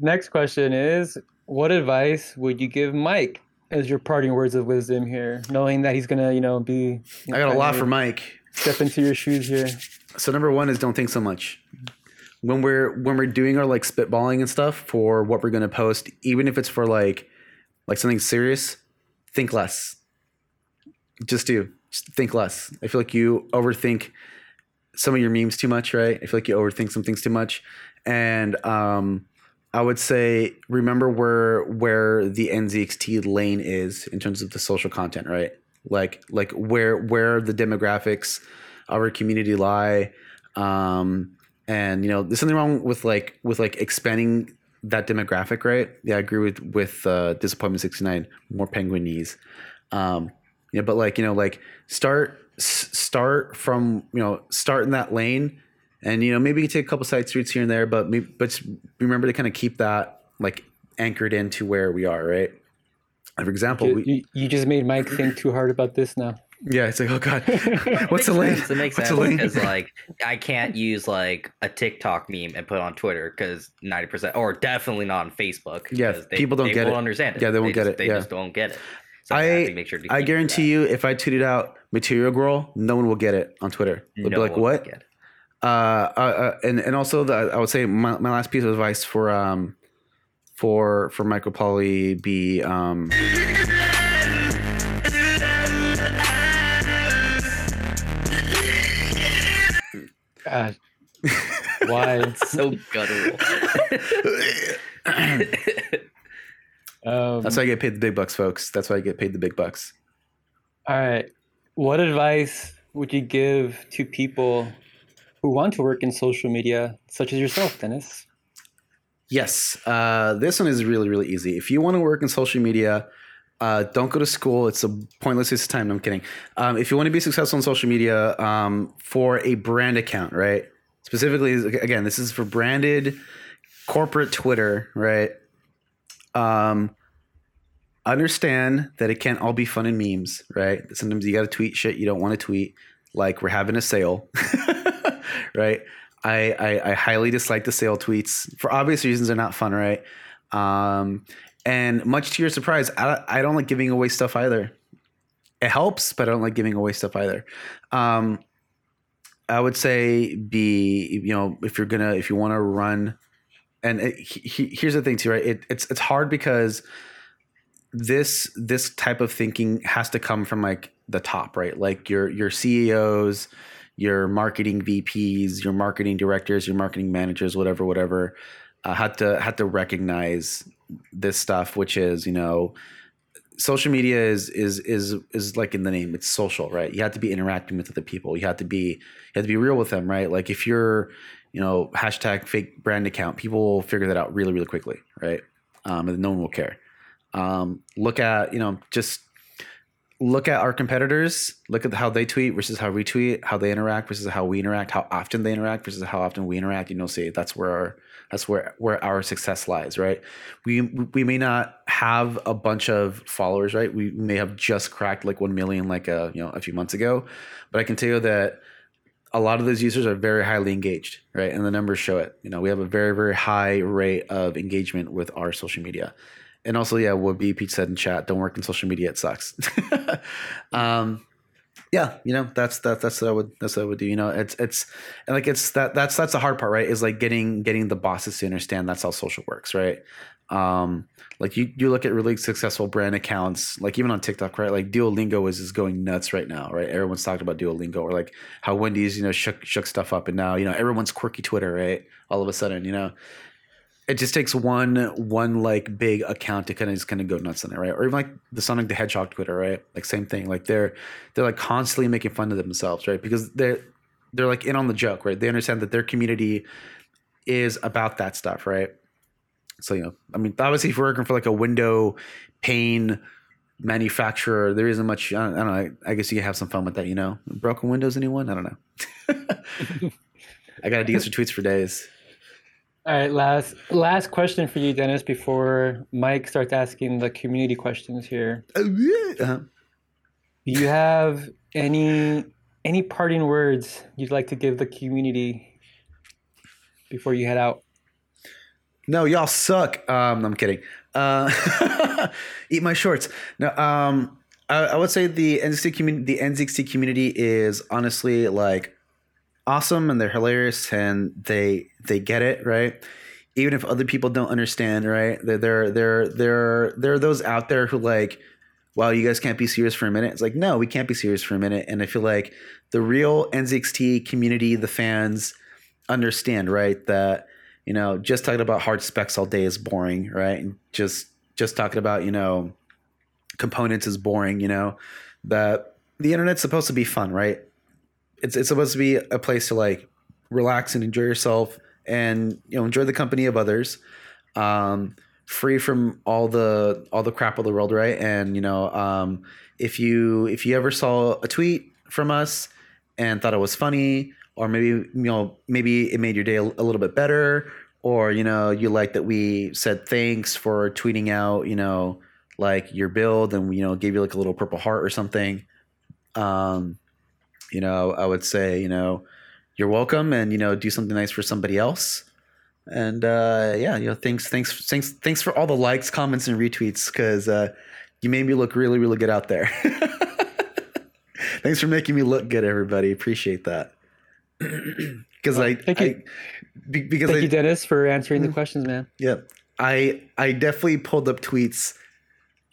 Next question is What advice would you give Mike as your parting words of wisdom here, knowing that he's going to, you know, be. I got a lot for Mike. Step into your shoes here. So number one is don't think so much. When we're when we're doing our like spitballing and stuff for what we're gonna post, even if it's for like like something serious, think less. Just do. Just think less. I feel like you overthink some of your memes too much, right? I feel like you overthink some things too much. And um I would say remember where where the NZXT lane is in terms of the social content, right? Like like where where the demographics of our community lie. Um and you know, there's something wrong with like with like expanding that demographic, right? Yeah, I agree with with uh, disappointment 69, more penguin knees. Um, yeah, but like you know, like start s- start from you know start in that lane, and you know maybe you take a couple side streets here and there, but maybe, but remember to kind of keep that like anchored into where we are, right? For example, You, we, you, you just made Mike think too hard about this now. Yeah, it's like oh god, what's the lane? Sense. It makes What's sense the lane? because like I can't use like a TikTok meme and put it on Twitter because ninety percent, or definitely not on Facebook. Yeah, they, people don't they get won't it. understand it. Yeah, they won't get just, it, They yeah. just don't get it. So I- to make sure to I guarantee that. you, if I tweeted out "Material Girl," no one will get it on Twitter. They'll No be like, "What?" uh, uh, uh, and and also the, I would say my, my last piece of advice for um for for Michael Polly be um God. Why? It's so guttural. Um, that's why I get paid the big bucks, folks. That's why I get paid the big bucks. All right. What advice would you give to people who want to work in social media, such as yourself, Dennis? Yes, uh, this one is really really easy. If you want to work in social media. Uh, don't go to school. It's a pointless waste of time. No, I'm kidding. Um, if you want to be successful on social media um, for a brand account, right? specifically again, this is for branded corporate Twitter, right? Um, understand that it can't all be fun and memes, right? Sometimes you got to tweet shit you don't want to tweet, like we're having a sale, right? I, I, I highly dislike the sale tweets for obvious reasons. They're not fun, right? Um, and much to your surprise, I, I don't like giving away stuff either. It helps, but I don't like giving away stuff either. Um, I would say be you know if you're gonna if you want to run, and it, he, here's the thing too, right? It, it's it's hard because this this type of thinking has to come from like the top, right? Like your your CEOs, your marketing VPs, your marketing directors, your marketing managers, whatever, whatever, uh, had to had to recognize this stuff, which is you know social media is is is is like in the name it's social right? You have to be interacting with other people. You have to be you have to be real with them right? Like if you're you know hashtag fake brand account people will figure that out really really quickly right? Um, and no one will care. Um, look at you know just look at our competitors. Look at how they tweet versus how we tweet how they interact versus how we interact how often they interact versus how often we interact. You know see that's where our that's where where our success lies, right? We we may not have a bunch of followers, right? We may have just cracked like 1 million like a, you know, a few months ago, but I can tell you that a lot of those users are very highly engaged, right? And the numbers show it. You know, we have a very very high rate of engagement with our social media. And also, yeah, what B Pete said in chat, don't work in social media, it sucks. um, yeah, you know, that's that that's what I would that's what I would do. You know, it's it's and like it's that that's that's the hard part, right? Is like getting getting the bosses to understand that's how social works, right? Um, like you you look at really successful brand accounts, like even on TikTok, right? Like Duolingo is is going nuts right now, right? Everyone's talking about Duolingo or like how Wendy's, you know, shook shook stuff up and now, you know, everyone's quirky Twitter, right? All of a sudden, you know it just takes one one like big account to kind of just kind of go nuts on it, right? Or even like the Sonic the Hedgehog Twitter, right? Like same thing. Like they're they're like constantly making fun of themselves, right? Because they're they're like in on the joke, right? They understand that their community is about that stuff, right? So you know, I mean, obviously, if you're working for like a window pane manufacturer, there isn't much. I don't, I don't know. I guess you can have some fun with that, you know. Broken windows, anyone? I don't know. I got ideas for tweets for days. All right, last last question for you, Dennis, before Mike starts asking the community questions here. Uh-huh. Do you have any any parting words you'd like to give the community before you head out? No, y'all suck. Um, I'm kidding. Uh, eat my shorts. No, um, I, I would say the NZXT community, the NZXT community is honestly like awesome and they're hilarious and they they get it right? Even if other people don't understand right? There there there there there are those out there who like wow you guys can't be serious for a minute. It's like no we can't be serious for a minute. And i feel like the real nzxt community the fans understand right? That you know just talking about hard specs all day is boring right? And just just talking about you know components is boring you know? That the internet's supposed to be fun right it's it's supposed to be a place to like relax and enjoy yourself and you know enjoy the company of others um, free from all the all the crap of the world right? And you know um, if you if you ever saw a tweet from us and thought it was funny or maybe you know maybe it made your day a, little bit better or you know you like that we said thanks for tweeting out you know like your build and you know gave you like a little purple heart or something um you know, I would say, you know, you're welcome and, you know, do something nice for somebody else. And uh, yeah, you know, thanks, thanks, thanks, thanks for all the likes, comments, and retweets because uh, you made me look really, really good out there. thanks for making me look good, everybody. Appreciate that. Because well, I, thank you, I, because thank I, you, Dennis, for answering the questions, man. Yeah, I, I definitely pulled up tweets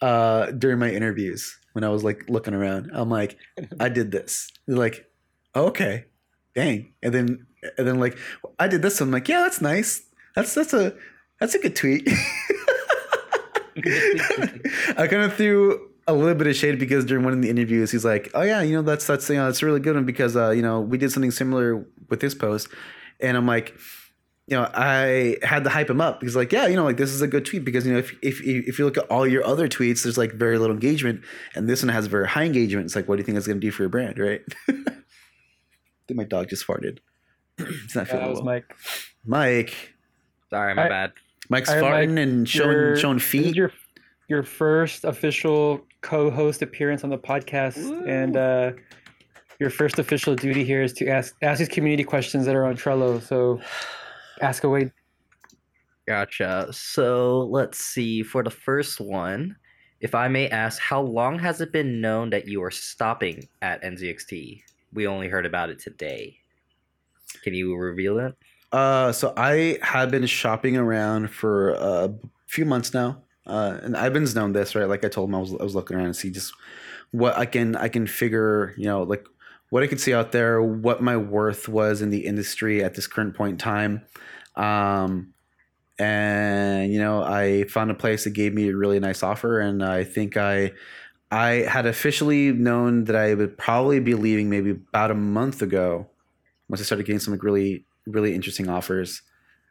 uh, during my interviews when I was like looking around. I'm like, I did this. They're like, okay, dang. And then and then like I did this. I'm like, yeah, that's nice. That's that's a that's a good tweet. I kind of threw a little bit of shade because during one of the interviews, he's like, "Oh yeah, you know that's that's you know that's a really good one because uh, you know we did something similar with this post," and I'm like, you know, I had to hype him up because, like, yeah, you know, like this is a good tweet because you know, if if if you look at all your other tweets, there's like very little engagement, and this one has very high engagement. It's like, what do you think it's going to do for your brand, right? I think my dog just farted. He's not Yeah, feeling that was well. Mike. Mike. Sorry, my I- bad. Mike's All right, farting and showing Your- showing this is feet. your your first official co-host appearance on the podcast, and uh, your first official duty here is to ask ask these community questions that are on Trello. So ask away. Gotcha. So let's see. For the first one, if I may ask, how long has it been known that you are stopping at NZXT? We only heard about it today. Can you reveal it? Uh, so I have been shopping around for a few months now, uh, and Ivan's known this, right? Like I told him, I was I was looking around to see just what I can I can figure, you know, like what I could see out there, what my worth was in the industry at this current point in time. Um, and you know, I found a place that gave me a really nice offer, and I think I I had officially known that I would probably be leaving maybe about a month ago once I started getting some like really really interesting offers.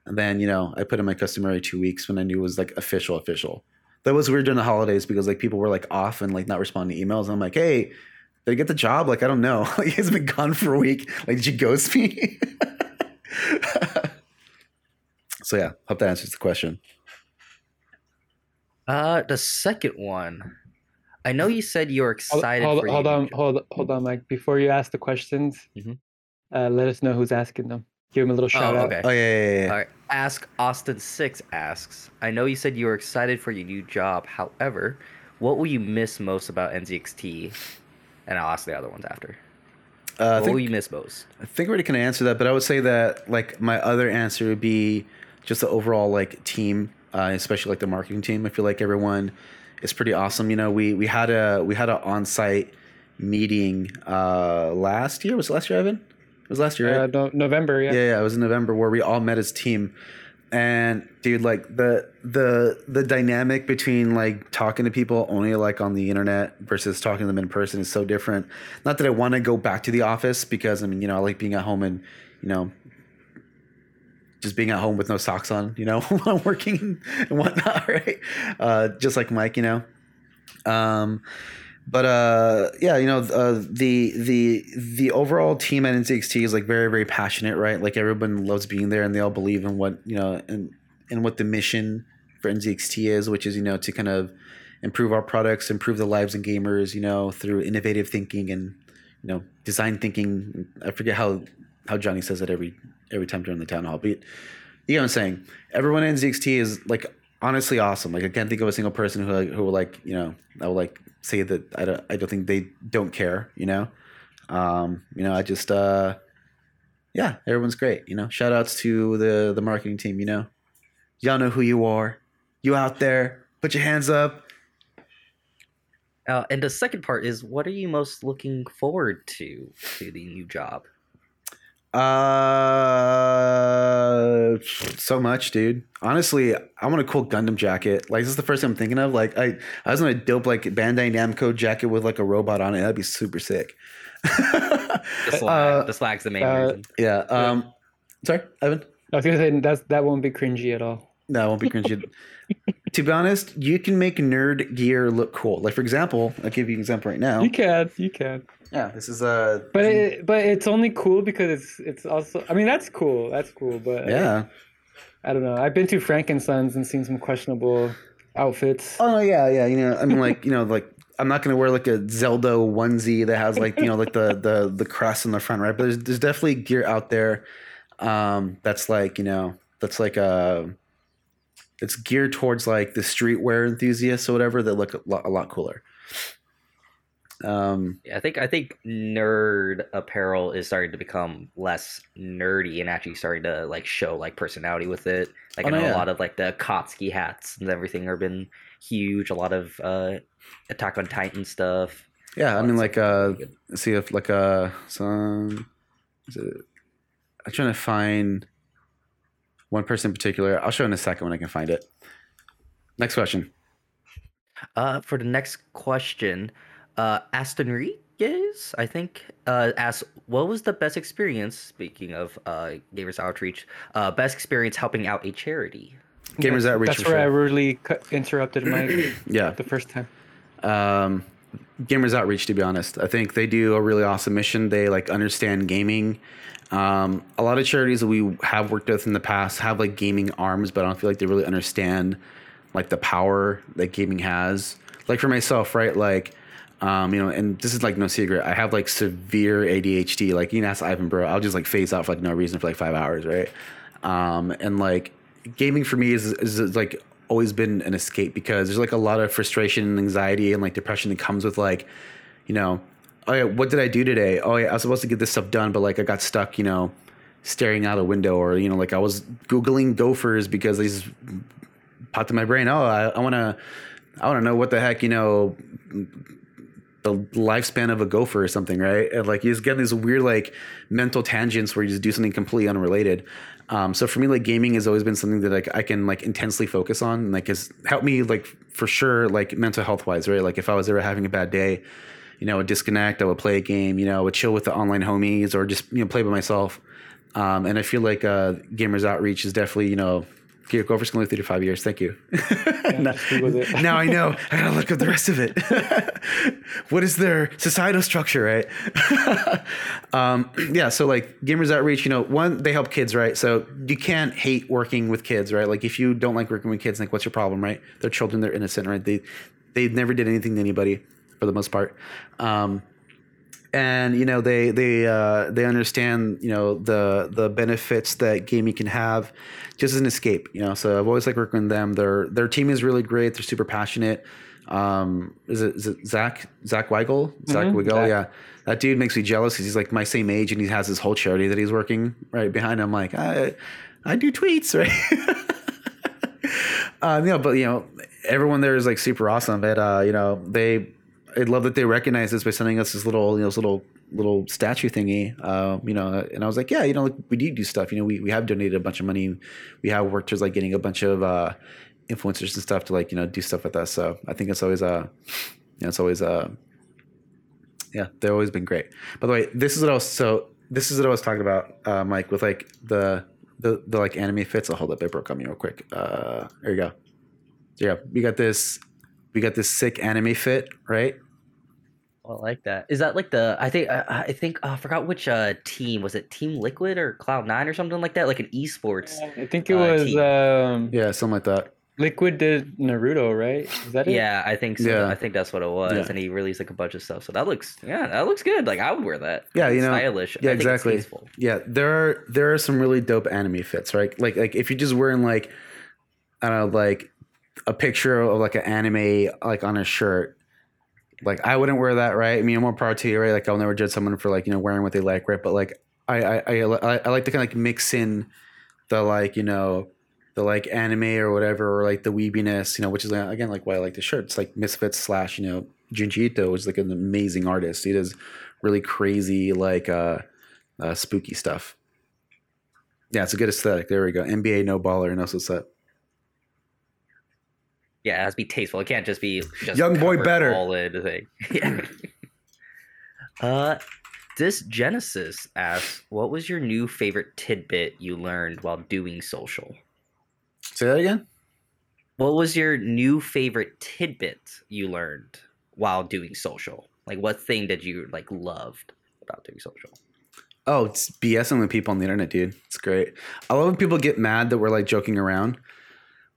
And then, you know, I put in my customary two weeks when I knew it was like official, official. That was weird during the holidays because like people were like off and like not responding to emails. And I'm like, hey, did I get the job? Like, I don't know. Like, he's been gone for a week. Like, did you ghost me? so yeah, hope that answers the question. Uh, the second one. I know you said you're Hold, excited hold, for hold on, hold hold on, Mike. Before you ask the questions, Mhm. uh, let us know who's asking them. Give him a little shout Oh, out. okay. Oh yeah, yeah, yeah. yeah. All right. Ask Austin Six asks. I know you said you were excited for your new job. However, what will you miss most about NZXT? And I'll ask the other ones after. Uh, I what think will you miss most? I think we already can answer that, but I would say that like my other answer would be just the overall like team, uh, especially like the marketing team. I feel like everyone is pretty awesome. You know, we we had a we had an on site meeting uh, last year. Was it last year, Evan? It was last year, Uh, no, November, yeah. Yeah, yeah, it was in November where we all met as team. And dude, like the the the dynamic between like talking to people only like on the internet versus talking to them in person is so different. Not that I want to go back to the office because I mean, you know, I like being at home and you know just being at home with no socks on, you know, while working and whatnot, right? Uh, just like Mike, you know. Um, but uh, yeah, you know, uh, the the the overall team at NZXT is like very very passionate, right? Like everyone loves being there, and they all believe in what you know and and what the mission for NZXT is, which is you know to kind of improve our products, improve the lives of gamers, you know, through innovative thinking and you know design thinking. I forget how how Johnny says it every every time during the town hall, but you know what I'm saying. Everyone at NZXT is like honestly awesome. Like I can't think of a single person who who like you know I will like say that I don't I don't think they don't care. You know, um, you know I just uh, yeah, everyone's great. You know, shout outs to the the marketing team. You know, y'all know who you are. You out there, put your hands up. Uh, and the second part is, what are you most looking forward to to the new job? Uh, so much, dude. Honestly, I want a cool Gundam jacket. Like this is the first thing I'm thinking of. Like I, I was on a dope like Bandai Namco jacket with like a robot on it. That'd be super sick. The slag. Uh, the slag's the main uh, reason. yeah. Um. Sorry, Evan. I was gonna say that's that won't be cringy at all. No, it won't be cringy. to be honest, you can make nerd gear look cool. Like for example, I'll give you an example right now. You can, you can. Yeah, this is a. But it, but it's only cool because it's it's also. I mean, that's cool. That's cool. But yeah. I don't know. I've been to Frankenstein's and seen some questionable outfits. Oh yeah, yeah. You know, I mean, like you know, like I'm not gonna wear like a Zelda onesie that has like you know like the the the crest in the front, right? But there's there's definitely gear out there um, that's like you know that's like uh it's geared towards like the streetwear enthusiasts or whatever that look a lot, a lot cooler. Um, Yeah, I think I think nerd apparel is starting to become less nerdy and actually starting to like show like personality with it. Like Oh, I know yeah. a lot of like the Kotsky hats and everything have been huge. A lot of uh Attack on Titan stuff. yeah, I mean like uh, pretty good. let's see if like uh some is it, I'm trying to find one person in particular. I'll show in a second when I can find it. Next question. Uh, for the next question, uh, Aston Rodriguez, I think, uh, asks, what was the best experience, speaking of uh, Gamers Outreach, uh, best experience helping out a charity? Gamers That's- Outreach That's for where I sure. rudely cut, interrupted my Yeah. the first time. Um, Gamers Outreach, to be honest. I think they do a really awesome mission. They like understand gaming. Um, a lot of charities that we have worked with in the past have like gaming arms, but I don't feel like they really understand like the power that gaming has. Like for myself, right? Like, um, you know, and this is like no secret. I have like severe ADHD. Like you can ask Ivan, bro. I'll just like phase out for like no reason for like five hours, right? Um, and like gaming for me is, is, is like always been an escape because there's like a lot of frustration and anxiety and like depression that comes with like, you know, oh yeah, what did I do today? Oh yeah, I was supposed to get this stuff done, but like I got stuck, you know, staring out a window or you know, like I was googling gophers because they just popped in my brain. Oh, I, I want to, I want to know what the heck, you know, the lifespan of a gopher or something, right? And like you just get these weird like mental tangents where you just do something completely unrelated. Um, so for me, like gaming has always been something that like I can like intensely focus on, and like has helped me like for sure, like mental health wise, right? Like if I was ever having a bad day, you know, I would disconnect, I would play a game, you know, I would chill with the online homies or just you know play by myself. Um, and I feel like uh, Gamers Outreach is definitely you know Gear Gopher's gonna live three to five years. Thank you. now, now I know. I gotta look up the rest of it. what is their societal structure, right? um, yeah. So like Gamers Outreach, you know, one they help kids, right? So you can't hate working with kids, right? Like if you don't like working with kids, like what's your problem, right? They're children. They're innocent, right? They they never did anything to anybody for the most part. Um, and you know they they uh, they understand you know the the benefits that gaming can have just as an escape you know? So i've always liked working with them. Their their team is really great. They're super passionate. Um is it, is it zach zach Wigal? Zach Mhm, Wigal yeah. That dude makes me jealous 'cause he's like my same age and he has his whole charity that he's working right behind. Him like i i do tweets right? Um, you know, but you know, everyone there is like super awesome. But uh, you know, they I love that they recognize this by sending us this little, you know, this little little statue thingy. Uh, you know, and I was like, yeah, you know, like, we do do stuff. You know, we we have donated a bunch of money. We have worked towards like getting a bunch of uh, influencers and stuff to like you know do stuff with us. So I think it's always uh, you know, it's always uh, yeah, they've always been great. By the way, this is what I was so this is what I was talking about, uh, Mike, with like the the the like anime fits. I'll hold up, it broke on me real quick. Uh, there you go. So yeah, we got this. We got this sick anime fit, right? I like that. Is that like the? I think I, I think uh, I forgot which uh team was it? Team Liquid or Cloud Nine or something like that? Like an esports. I think it Uh, was team. um, Yeah, something like that. Liquid did Naruto, right? Is that it? Yeah, I think so. Yeah. I think that's what it was, Yeah. and he released like a bunch of stuff. So that looks, yeah, that looks good. Like I would wear that. Yeah, you It's know, stylish. yeah, I exactly. Yeah, there are there are some really dope anime fits, right? Like like if you're just wearing like I don't know, like a picture of like an anime like on a shirt. Like I wouldn't wear that, right? I mean, I'm more proud to you, right? Like I'll never judge someone for like you know wearing what they like, right? But like I I I, I, like to kind of like mix in the like you know the like anime or whatever or like the weebiness, you know, which is uh, again like why I like the shirt. It's like Misfits slash you know Junji Ito is like an amazing artist. He does really crazy like uh, uh spooky stuff. Yeah, it's a good aesthetic. There we go. NBA no baller, no set. Yeah, it has to be tasteful. It can't just be just Young boy better. all in thing. Yeah. uh, this Genesis asks, "What was your new favorite tidbit you learned while doing social?" Say that again. What was your new favorite tidbit you learned while doing social? Like, what thing did you like loved about doing social? Oh, it's BSing with people on the internet, dude. It's great. I love when people get mad that we're like joking around.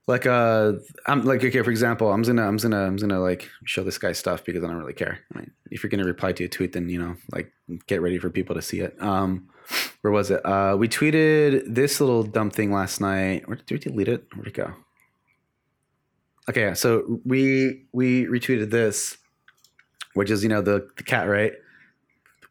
Like uh I'm like okay, for example, I'm gonna I'm gonna I'm gonna like show this guy stuff because I don't really care. I mean, if you're gonna reply to a tweet, then you know, like get ready for people to see it. Um where was it? Uh we tweeted this little dumb thing last night. Where did we delete it? Where'd it go? Okay, so we we retweeted this, which is, you know, the, the cat, right?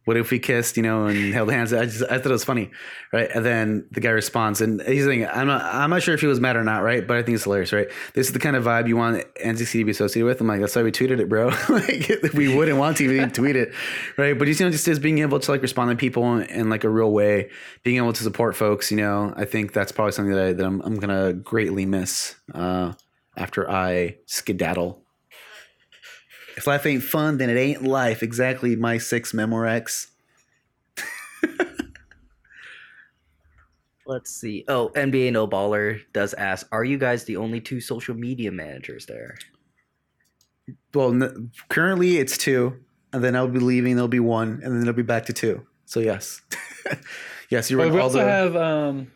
What if we kissed, you know, and held hands? I just I thought it was funny, right? And then the guy responds, and he's saying, I'm not I'm not sure if he was mad or not, right? But I think it's hilarious, right? This is the kind of vibe you want NCC to be associated with. I'm like, that's why we tweeted it, bro. like we wouldn't want to even tweet it, right? But you know, just as being able to like respond to people in, in like a real way, being able to support folks, you know, I think that's probably something that, I, that I'm I'm gonna greatly miss uh, after I skedaddle. If life ain't fun, then it ain't life. Exactly, my six Memorex. Let's see. Oh, NBA No Baller does ask, "Are you guys the only two social media managers there?" well, n- currently it's two, and then I'll be leaving. There'll be one, and then it'll be back to two. So yes, yes, you're right. we also the. have um,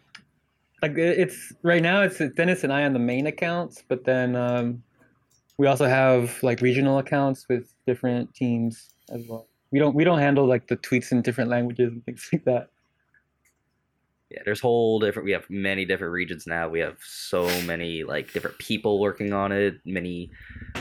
like it's right now it's Dennis and I on the main accounts, but then um, we also have like regional accounts with different teams as well. We don't we don't handle like the tweets in different languages and things like that. Yeah, there's whole different. We have many different regions now. We have so many like different people working on it, many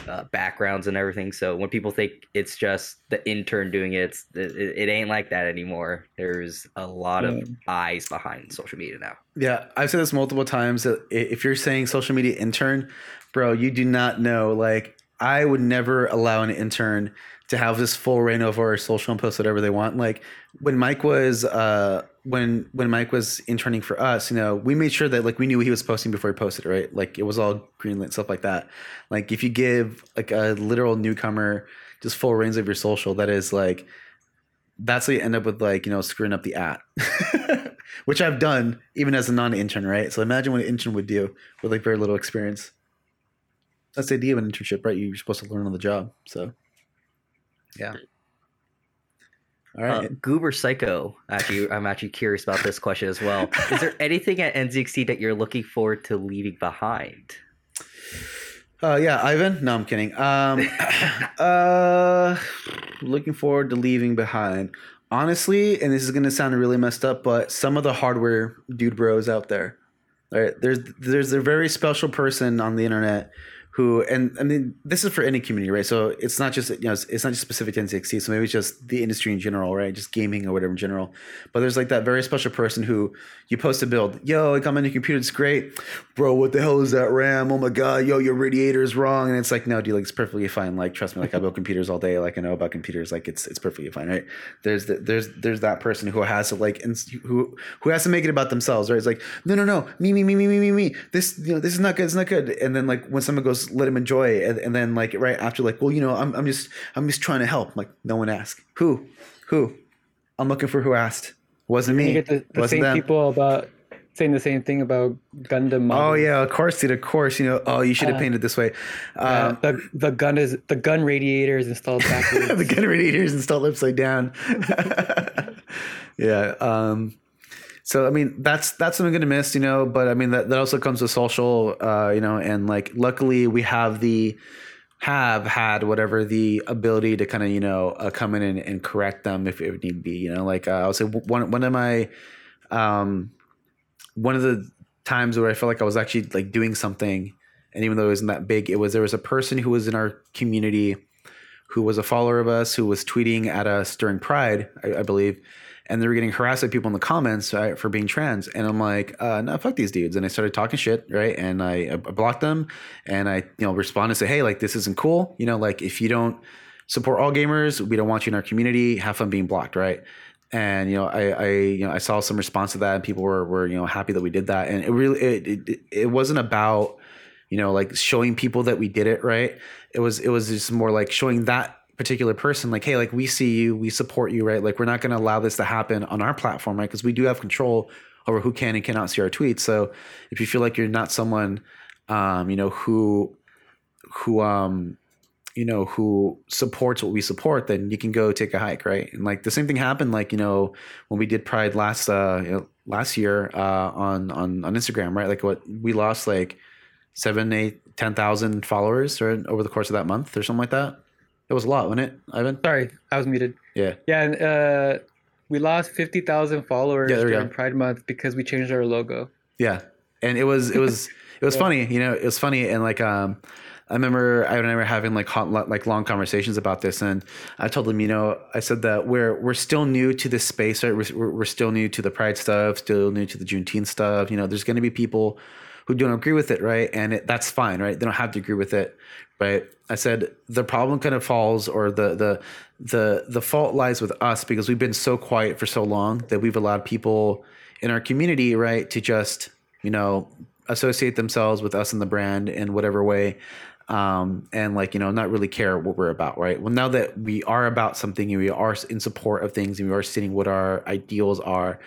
uh, backgrounds and everything. So when people think it's just the intern doing it, it's, it, it ain't like that anymore. There's a lot of eyes behind social media now. Yeah, I've said this multiple times. That if you're saying social media intern, bro, you do not know. Like, I would never allow an intern to have this full reign over our social and post whatever they want. Like when Mike was uh when when Mike was interning for us, you know, we made sure that like we knew he was posting before he posted, right? Like it was all greenlit stuff like that. Like if you give like a literal newcomer just full reins of your social, that is like that's how you end up with like you know screwing up the at. Which i've done even as a non-intern right? So imagine what an intern would do with like very little experience. That's the idea of an internship right? You're supposed to learn on the job so. Yeah all Uh, Goober Psycho. Actually, I'm actually curious about this question as well. Is there anything at NZXT that you're looking forward to leaving behind? uh, yeah ivan no i'm kidding um uh looking forward to leaving behind honestly and this is going to sound really messed up but some of the hardware dude bros out there right there's there's a very special person on the internet who and I mean this is for any community, right? So it's not just you know it's, it's not just specific to NZXT, so maybe it's just the industry in general, right? Just gaming or whatever in general. But there's like that very special person who you post a build, yo, I got my new computer, it's great, bro. What the hell is that RAM? Oh my god, yo, your radiator is wrong, and it's like no, dude, like it's perfectly fine. Like trust me, like I build computers all day, like I know about computers, like it's it's perfectly fine, right? There's the, there's there's that person who has to like and who who has to make it about themselves, right? It's like no no no me me me me me me me this you know this is not good, it's not good, and then like when someone goes let him enjoy it, and, and then like right after like well you know I'm I'm just I'm just trying to help, like no one asked who who I'm looking for who asked wasn't me. You get the, the wasn't same them. people about saying the same thing about Gundam. Oh yeah, of course, dude. Of course, you know. Oh, you should have Uh, painted this way. Uh, the the gun is the gun radiator is installed backwards. the gun radiator is installed upside down. yeah. Um, so I mean, that's that's what I'm gonna miss, you know. But I mean, that, that also comes with social, uh, you know. And like, luckily, we have the have had whatever the ability to kind of you know uh, come in and, and correct them if it need to be. You know, like uh, I'll say one one of my um, one of the times where I felt like I was actually like doing something, and even though it wasn't that big, it was there was a person who was in our community who was a follower of us who was tweeting at us during Pride, I, I believe, and they were getting harassed by people in the comments right, for being trans. And I'm like, uh, no, fuck these dudes. And I started talking shit, right? And I, I blocked them, and I, you know, responded and say, hey, like this isn't cool. You know, like if you don't support all gamers, we don't want you in our community. Have fun being blocked, right? And you know, I, I, you know, I saw some response to that, and people were, were, you know, happy that we did that. And it really, it, it, it wasn't about, you know, like showing people that we did it right. It was, it was just more like showing that particular person, like, hey, like we see you, we support you, right? Like we're not going to allow this to happen on our platform, right? Because we do have control over who can and cannot see our tweets. So if you feel like you're not someone, um, you know, who, who, um, you know, who supports what we support, then you can go take a hike, right? And like the same thing happened, like you know, when we did Pride last uh you know, last year uh on on on Instagram, right? Like what we lost like seven, eight, ten thousand followers or over the course of that month or something like that. It was a lot, wasn't it, Ivan? Sorry, I was muted. Yeah. Yeah, and uh, we lost fifty thousand followers Yeah, during go. Pride Month because we changed our logo. Yeah, and it was it was it was Yeah. funny, you know, it was funny, and like um, I remember I remember having like hot, like long conversations about this, and I told them, you know, I said that we're we're still new to this space, right? We're we're, we're still new to the Pride stuff, still new to the Juneteenth stuff. You know, there's going to be people who don't agree with it, right? And it, that's fine, right? They don't have to agree with it, right? I said the problem kind of falls, or the the the the fault lies with us because we've been so quiet for so long that we've allowed people in our community, right, to just you know associate themselves with us and the brand in whatever way um, and like you know not really care what we're about right well now that we are about something and we are in support of things and we are seeing what our ideals are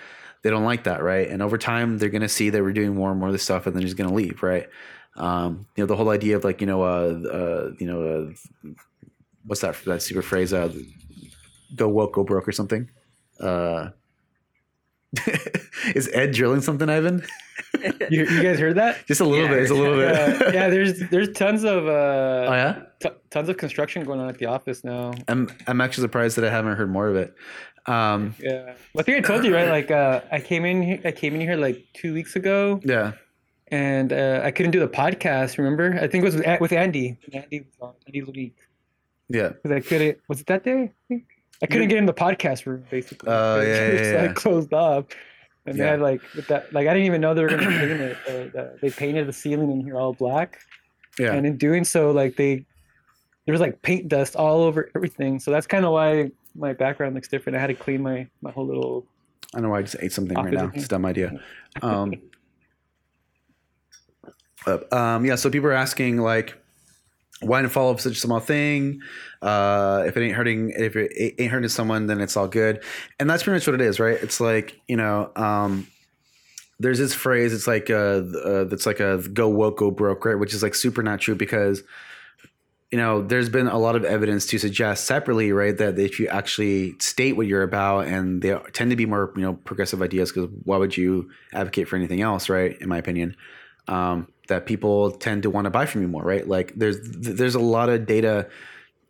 they don't like that right and over time they're going to see that we're doing more and more of this stuff and then just going to leave right um, you know the whole idea of like you know uh, uh you know uh, what's that that super phrase? Uh, go woke, go broke, or something. Uh, is Ed drilling something, Ivan? You, you guys heard that? Just a little Yeah. bit. Just a little bit. yeah, yeah, there's there's tons of uh, oh yeah. t- tons of construction going on at the office now. I'm I'm actually surprised that I haven't heard more of it. Um, Yeah, well, I think I told you right. Like, uh, I came in here. I came in here like two weeks ago, yeah. and uh, I couldn't do the podcast. Remember? I think it was with, with Andy. Andy was on. Andy Ludic. Yeah. Because I couldn't. Was it that day? I. I couldn't get in the podcast room basically. Oh, yeah, It was, yeah, yeah. like closed off. And they Yeah. had like with that. Like I didn't even know they were gonna paint it. Uh, uh, they painted the ceiling in here all black. Yeah. and in doing so like they there was like paint dust all over everything so that's kind of why my background looks different i had to clean my my whole little I don't know I just ate something right now. It's a dumb idea. Um, but, um, yeah, so people are asking like, why not follow up such a small thing? Uh, if it ain't hurting, if it ain't hurting someone, then it's all good. And that's pretty much what it is, right? It's like you know, um, there's this phrase. It's like uh, uh that's like a go woke, go broke, right? Which is like super not true because you know, there's been a lot of evidence to suggest separately, right, that if you actually state what you're about, and they tend to be more, you know, progressive ideas, because why would you advocate for anything else, right? In my opinion, um, that people tend to want to buy from you more, right? Like, there's there's a lot of data,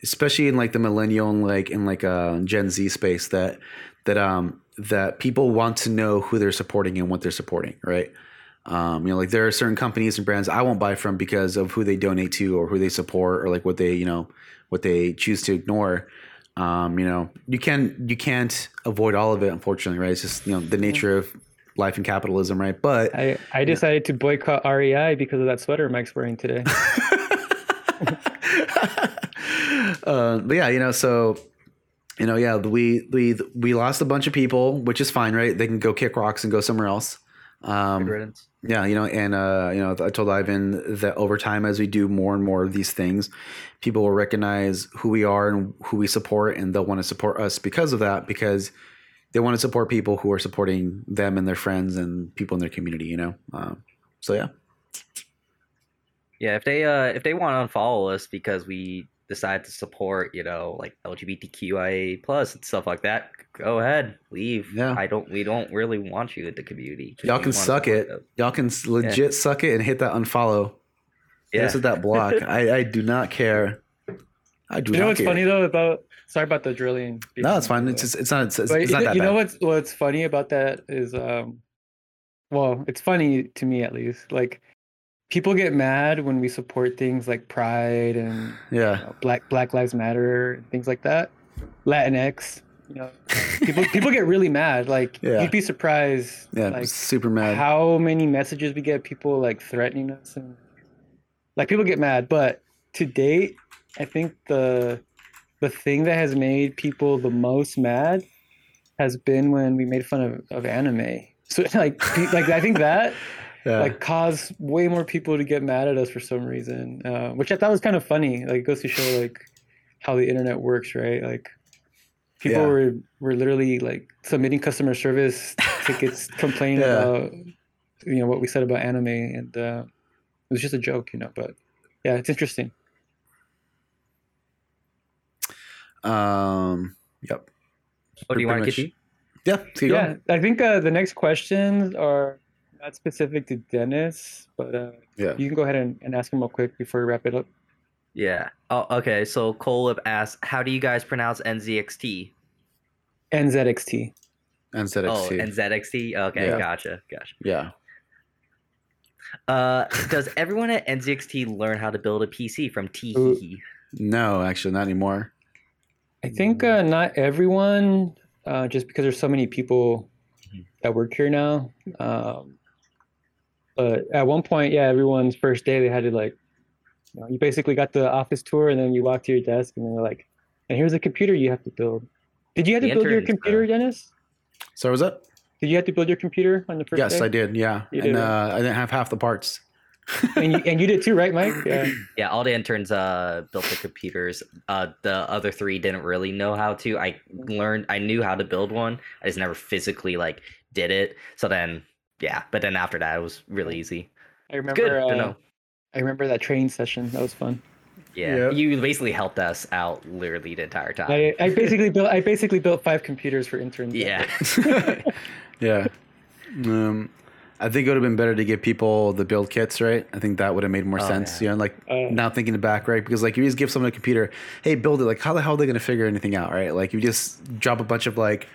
especially in like the millennial and like in like a Gen Z space, that that um that people want to know who they're supporting and what they're supporting, right? Um, you know, like there are certain companies and brands I won't buy from because of who they donate to or who they support or like what they, you know, what they choose to ignore. Um, you know, you can you can't avoid all of it, unfortunately, right? It's just you know the nature of life and capitalism, right? But i i decided to boycott rei because of that sweater mike's wearing today uh, but yeah, you know, so you know, yeah, we we we lost a bunch of people, which is fine, right? They can go kick rocks and go somewhere else. Um, Good riddance. Yeah, you know, and uh, you know, I told Ivan that over time, as we do more and more of these things, people will recognize who we are and who we support, and they'll want to support us because of that, because they want to support people who are supporting them and their friends and people in their community. You know, um, so yeah, Yeah, if they uh if they want to unfollow us because we decide to support, you know, like LGBTQIA plus and stuff like that, go ahead, leave. Yeah. I don't. We don't really want you in the community. y'all can suck it. them. Y'all can s- legit suck it and hit that unfollow. Yeah. This is that block. I, I do not care. I do you not know what's care. funny though about sorry about the drilling No, it's fine. It's just, it's not it's, it's But not you, that you know what's what's funny about that is um well it's funny to me at least like people get mad when we support things like pride and you Yeah, know, black black lives matter and things like that. Latinx you know people people get really mad. Like Yeah. you'd be surprised yeah, like super mad. how many messages we get people like threatening us and like people get mad. But to date i think the the thing that has made people the most mad has been when we made fun of, of anime. So like like i think that yeah. like cause way more people to get mad at us for some reason uh, which i thought was kind of funny like it goes to show like how the internet works right like people Yeah. were were literally like submitting customer service tickets complaining Yeah. about you know what we said about anime and uh, it was just a joke you know but yeah it's interesting um, yep. Oh, do you want to Pretty get much- Yeah, yeah i think uh, the next questions are not specific to dennis but uh, Yeah. you can go ahead and, and ask him real quick before we wrap it up Yeah. Oh, okay. So Coleb asks, how do you guys pronounce NZXT? nzxt NZXT. Oh, NZXT. Okay, Yeah. gotcha, gotcha. yeah. Uh, does everyone at NZXT learn how to build a PC from Ooh. Teehee? No, actually, not anymore. I think uh, not everyone, uh, just because there's so many people Mhm. that work here now. Um, but at one point, yeah, everyone's first day they had to like, you, know, you basically got the office tour and then you walk to your desk and they're like, and here's a computer you have to build. Did you have to The build your computer, uh, Dennis? So was that? Did you have to build your computer on the first Yes, day? I did. Yeah, You and did, uh, I didn't have half the parts. And you, and you did too, right, Mike? Yeah. Yeah, all the interns uh built the computers. Uh, the other three didn't really know how to. I learned, I knew how to build one. I just never physically like did it. So then, yeah. But then after that, it was really easy. I remember. Good to uh, know. I remember that training session. That was fun. Yeah, Yeah. you basically helped us out literally the entire time. I, I basically built I basically built five computers for interns. yeah, yeah. Um, I think it would have been better to give people the build kits, right? I think that would have made more Oh, sense. yeah. You know, like Uh, now thinking back, right? Because like you just give someone a computer, hey, build it. Like, how the hell are they going to figure anything out, right? Like, you just drop a bunch of like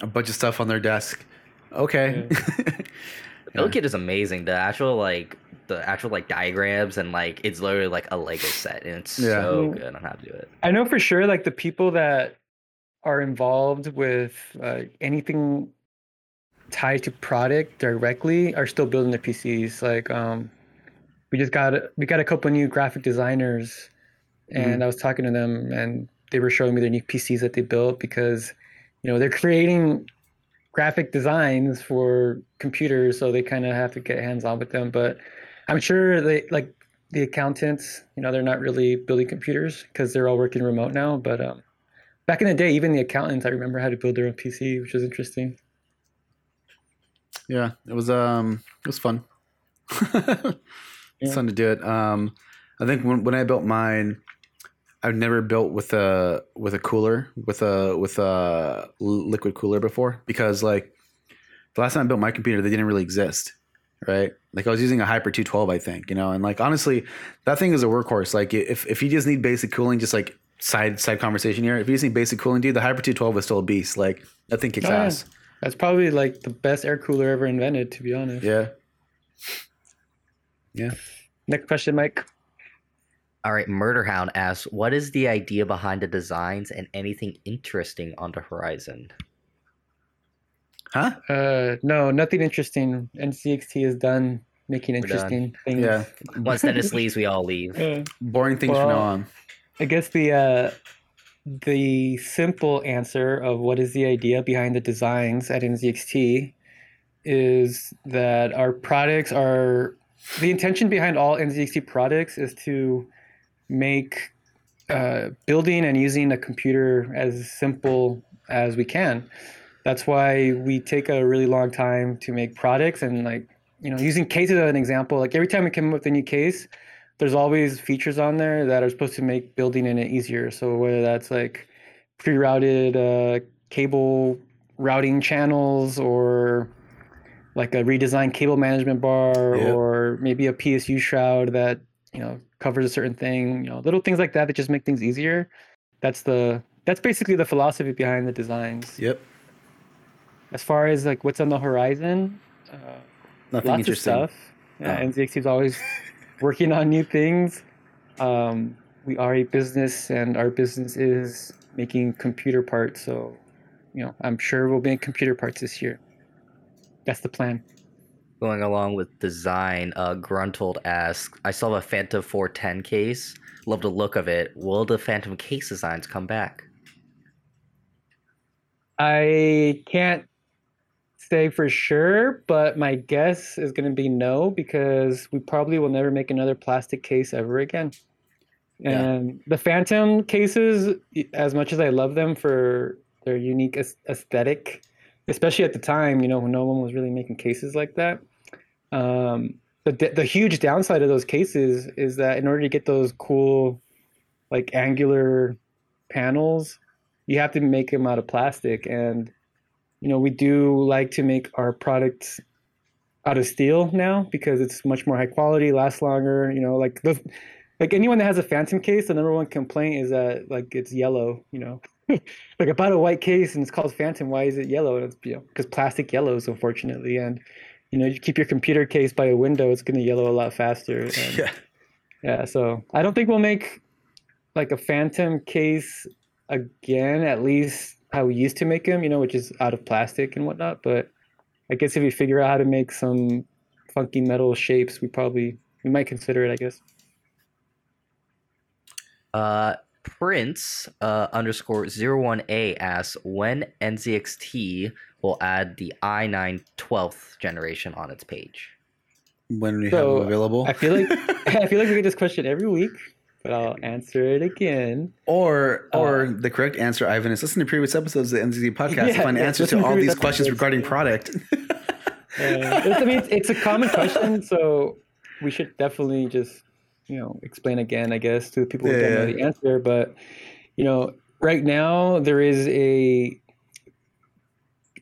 a bunch of stuff on their desk. Okay. build kit is amazing. The actual like the actual like diagrams and like it's literally like a Lego set, and it's Yeah. so good on how to do it. I know for sure, like the people that are involved with uh, anything tied to product directly are still building their PCs. Like, um, we just got we got a couple new graphic designers, and I was talking to them, and they were showing me their new PCs that they built because, you know, they're creating graphic designs for computers, so they kind of have to get hands on with them. But I'm sure they like the accountants, you know, they're not really building computers because they're all working remote now. But um, back in the day, even the accountants, I remember how to build their own PC, which was interesting. yeah. It was um it was fun. it's Yeah. fun to do it. Um I think when when I built mine, I've never built with a with a cooler with a with a liquid cooler before because like the last time I built my computer, they didn't really exist, right? Like I was using a Hyper 212, I think, you know, and like honestly, that thing is a workhorse. Like if if you just need basic cooling, just like side side conversation here, if you just need basic cooling, dude, the Hyper 212 is still a beast. Like that thing kicks Oh, yeah. ass. That's probably like the best air cooler ever invented, to be honest. Yeah. Yeah. Next question, Mike. All right, Murder Hound asks, "What is the idea behind the designs and anything interesting on the horizon?" Huh? Uh, no, nothing interesting. NZXT is done making We're done. interesting things. Yeah. Once Dennis leaves, we all leave. Uh, Boring things from now on. I guess the uh, the simple answer of what is the idea behind the designs at NZXT is that our products are the intention behind all NZXT products is to make uh, building and using a computer as simple as we can. That's why we take a really long time to make products and like you know using cases as an example. Like every time we come up with a new case, there's always features on there that are supposed to make building in it easier. So whether that's like pre-routed uh, cable routing channels or like a redesigned cable management bar Yep. or maybe a PSU shroud that you know covers a certain thing, you know, little things like that that just make things easier. That's the that's basically the philosophy behind the designs. Yep. As far as like what's on the horizon, uh, Nothing lots of interesting. stuff. Yeah, Oh. NZXT is always working on new things. Um, we are a business, and our business is making computer parts. So, you know, I'm sure we'll make computer parts this year. That's the plan. Going along with design, uh, Gruntled asks, "I saw a Phantom 410 case. Love the look of it. Will the Phantom case designs come back?" I can't say for sure, but my guess is going to be no because we probably will never make another plastic case ever again. Yeah. And the Phantom cases, as much as I love them for their unique aesthetic, especially at the time, you know, when no one was really making cases like that. Um, the the huge downside of those cases is that in order to get those cool, like angular panels, you have to make them out of plastic. And you know we do like to make our products out of steel now because it's much more high quality lasts longer you know like the like anyone that has a phantom case the number one complaint is that like it's yellow you know. Like I bought a white case and it's called phantom. Why is it yellow? And it's you know because plastic yellows unfortunately. And you know you keep your computer case by a window it's going to yellow a lot faster and, Yeah. yeah, so I don't think we'll make like a phantom case again, at least how we used to make them, you know, which is out of plastic and whatnot. But I guess if we figure out how to make some funky metal shapes, we probably we might consider it, I guess. Uh, Prince uh, underscore 01A asks, "When NZXT will add the i9 12th generation on its page?" When we So, have them available. I feel like I feel like we get this question every week, but I'll answer it again. Or, or Uh, the correct answer, Ivan, is listen to previous episodes of the NZD podcast to find yeah, answers to to all these questions regarding product. Uh, it's, I mean, it's, it's a common question, so we should definitely just you know explain again, I guess, to the people who Yeah, don't know the answer. But you know, right now there is a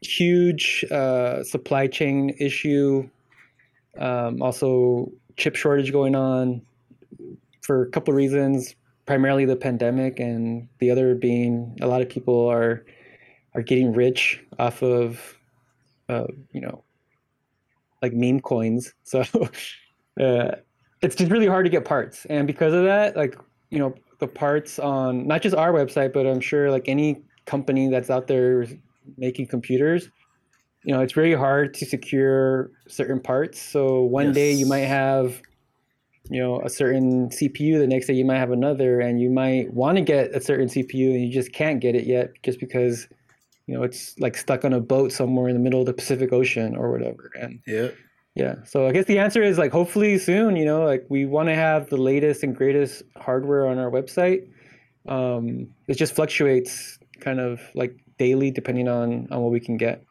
huge uh, supply chain issue. Um, also, chip shortage going on for a couple of reasons. Primarily the pandemic, and the other being a lot of people are are getting rich off of, uh, you know, like meme coins. So uh, it's just really hard to get parts, and because of that, like you know, the parts on not just our website, but I'm sure like any company that's out there making computers, you know, it's very hard to secure certain parts. So one day you might have, you know, a certain CPU, the next day you might have another, and you might want to get a certain CPU and you just can't get it yet just because, you know, it's like stuck on a boat somewhere in the middle of the Pacific Ocean or whatever. And Yep. yeah. So I guess the answer is like hopefully soon, you know, like we want to have the latest and greatest hardware on our website. Um, it just fluctuates kind of like daily depending on on what we can get.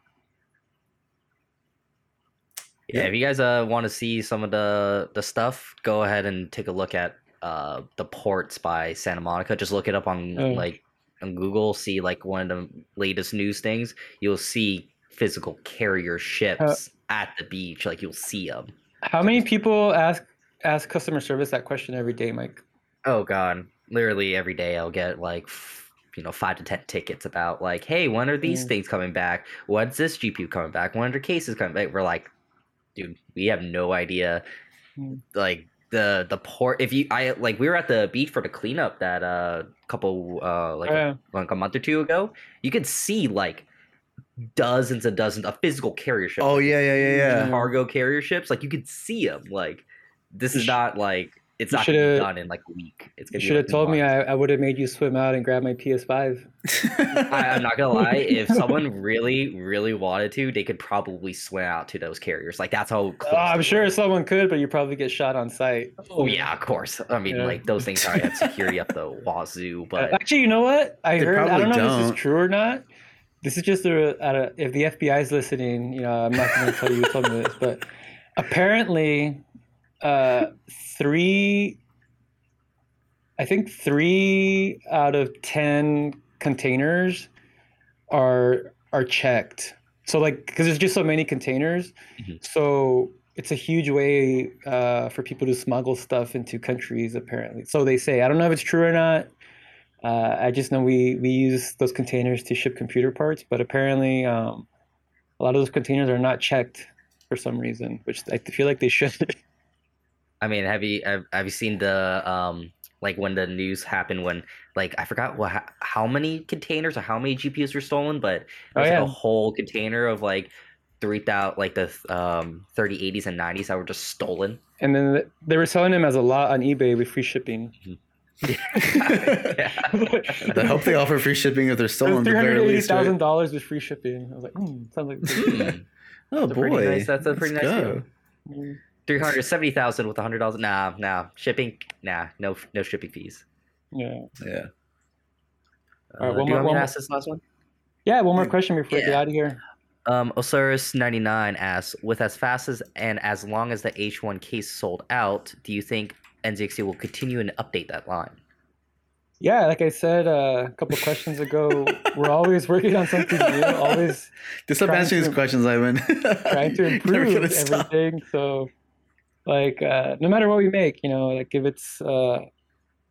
Yeah, if you guys uh want to see some of the the stuff, go ahead and take a look at uh the ports by Santa Monica. Just look it up on Oh. like on Google. See like one of the latest news things. You'll see physical carrier ships at the beach. Like you'll see them. How many people ask ask customer service that question every day, Mike? Oh god, literally every day I'll get like you know five to ten tickets about like, hey, when are these Mm. things coming back? When's this GPU coming back? When are the cases coming back? We're like, dude, we have no idea. Mm. Like the the port. If you I like we were at the beach for the cleanup that uh couple uh like Yeah. like a month or two ago. You could see like dozens and dozens of physical carrier ships. Oh like, yeah, yeah, yeah, yeah. Cargo carrier ships. Like you could see them. Like this is not like it's you not gonna be shoulda- done in like a week. It's gonna be should have like told me. I, I would have made you swim out and grab my PS5. I, I'm not gonna lie. If someone really, really wanted to, they could probably swim out to those carriers. Like that's how. Oh, close Oh, I'm sure were. someone could, but you probably get shot on site. Oh yeah, of course. I mean, Yeah. like those things are at security up the wazoo. But actually, you know what? I They heard. I don't probably know if this is true or not. This is just a, a if the FBI is listening. You know, I'm not going to tell you who told me this, but apparently, uh, three. I think three out of ten containers are are checked. So like, because there's just so many containers, Mhm. so it's a huge way uh, for people to smuggle stuff into countries. Apparently, so they say. I don't know if it's true or not. Uh, I just know we we use those containers to ship computer parts, but apparently, um, a lot of those containers are not checked for some reason, which I feel like they should. I mean, have you have, have you seen the um like when the news happened when like I forgot what ho- how many containers or how many GPUs were stolen, but it Oh, was like a whole container of like three thousand like the um 3080s and 90s that were just stolen. and then they were selling them as a lot on eBay with free shipping. yeah. I hope they offer free shipping if they're stolen. at Three the hundred very eighty least, right? dollars with free shipping. I was like, hmm, sounds like. a good deal." Hmm. Oh That's a pretty boy, nice- that's a pretty Let's nice go. deal. Three hundred seventy thousand with a hundred dollars. Nah, nah. Shipping. Nah, no, no shipping fees. Yeah. Yeah. Uh, All right, one do you more- want me to ask this last one? Yeah. One more question before we get out of here. Um, Osiris ninety nine asks, with as fast as and as long as the H one case sold out, do you think NZXT will continue and update that line? Yeah, like I said uh, a couple questions ago, we're always working on something new. Always Just stop answering these questions, Ivan. trying to improve gonna stop. everything. So, like, uh, no matter what we make, you know, like if it's uh,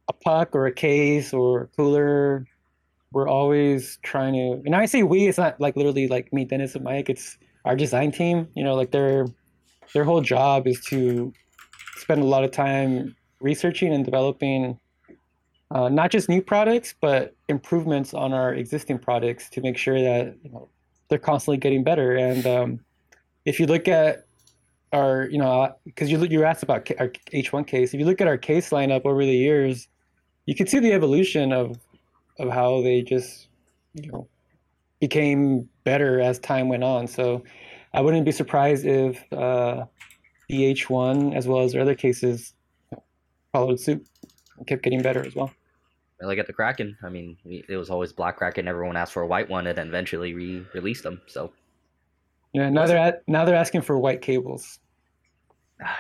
a puck or a case or a cooler, we're always trying to. And I say we, it's not like literally like me, Dennis, and Mike. It's our design team. You know, like their their whole job is to spend a lot of time researching and developing uh, not just new products, but improvements on our existing products to make sure that you know they're constantly getting better. And um, if you look at our, you know, because you you asked about our H1 case, if you look at our case lineup over the years, you can see the evolution of of how they just you know became better as time went on. So I wouldn't be surprised if uh, the H1 as well as other cases followed suit and kept getting better as well. Really get the Kraken. I mean, it was always Black Kraken. Everyone asked for a white one, and then eventually we released them. So Yeah, now they're at, now they're asking for white cables. ah,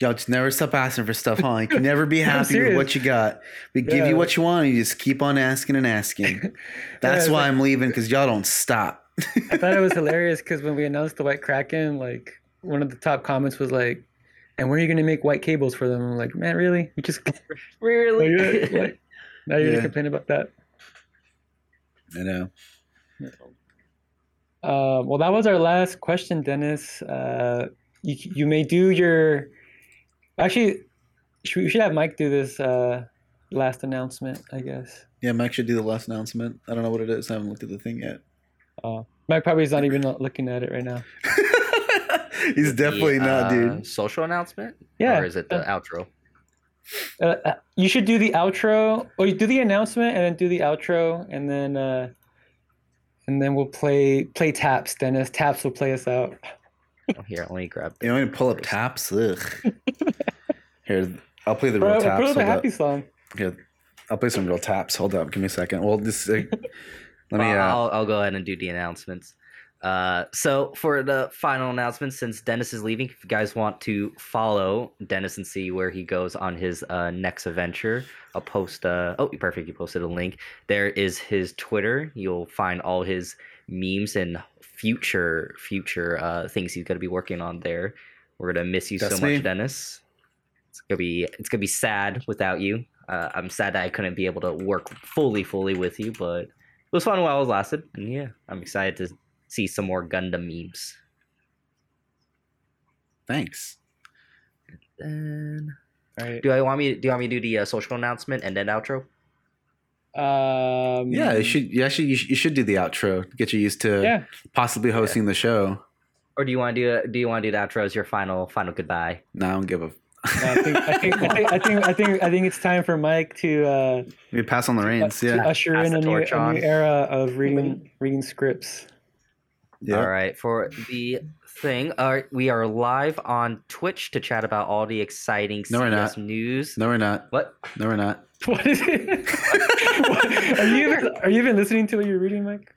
Y'all just never stop asking for stuff, huh? You can never be happy with what you got. We give you what you want, and you just keep on asking and asking. That's it's why like- I'm leaving because y'all don't stop. I thought it was hilarious because when we announced the White Kraken, like one of the top comments was like, "And when are you gonna make white cables for them?" I'm like, "Man, really? You just Really? like, like, now you're Yeah. gonna complain about that?" I know. Uh, well, that was our last question, Dennis. Uh, you you may do your. Actually, should, we should have Mike do this uh, last announcement, I guess. Yeah, Mike should do the last announcement. I don't know what it is. I haven't looked at the thing yet. Uh, Mike probably is not even looking at it right now. He's definitely The, not, uh, dude. Social announcement? Yeah. Or is it the outro? Uh, uh, you should do the outro, or you do the announcement and then do the outro, and then uh, and then we'll play play taps. Dennis taps will play us out. Oh, here, let me grab. You want me to pull up taps? Ugh. Here, I'll play the real Bro, taps. put up the Hold up. happy song. Here, I'll play some real taps. Hold up. Give me a second. Well, this. Uh, let me. Well, Uh, I'll, I'll go ahead and do the announcements. Uh, so for the final announcement, since Dennis is leaving, if you guys want to follow Dennis and see where he goes on his uh, next adventure, I'll post. Uh, oh, perfect! You posted a link. There is his Twitter. You'll find all his memes and future future uh, things he's gonna be working on there. We're gonna miss you That's so much. Dennis. It's gonna be it's gonna be sad without you. Uh, I'm sad that I couldn't be able to work fully fully with you, but it was fun while it lasted. And yeah, I'm excited to see some more Gundam memes. thanks. Then Right. do I want me? Do you want me to do the uh, social announcement and then outro? Um, Yeah, you should. You actually, you should, you should do the outro. to Get you used to Yeah. possibly hosting the show. Or do you want to do? Do you want to do the outro as your final final goodbye? No, I don't give a. I think I think I think I think I think it's time for Mike to uh, We pass on the reins. to Yeah. usher Pass in the a new, a new era of reading reading scripts. Yeah. All right, for the thing, uh, we are live on Twitch to chat about all the exciting No, we're not. news. No, we're not. What? No, we're not. What is it? What- Are you even, are you even listening to what you're reading, Mike?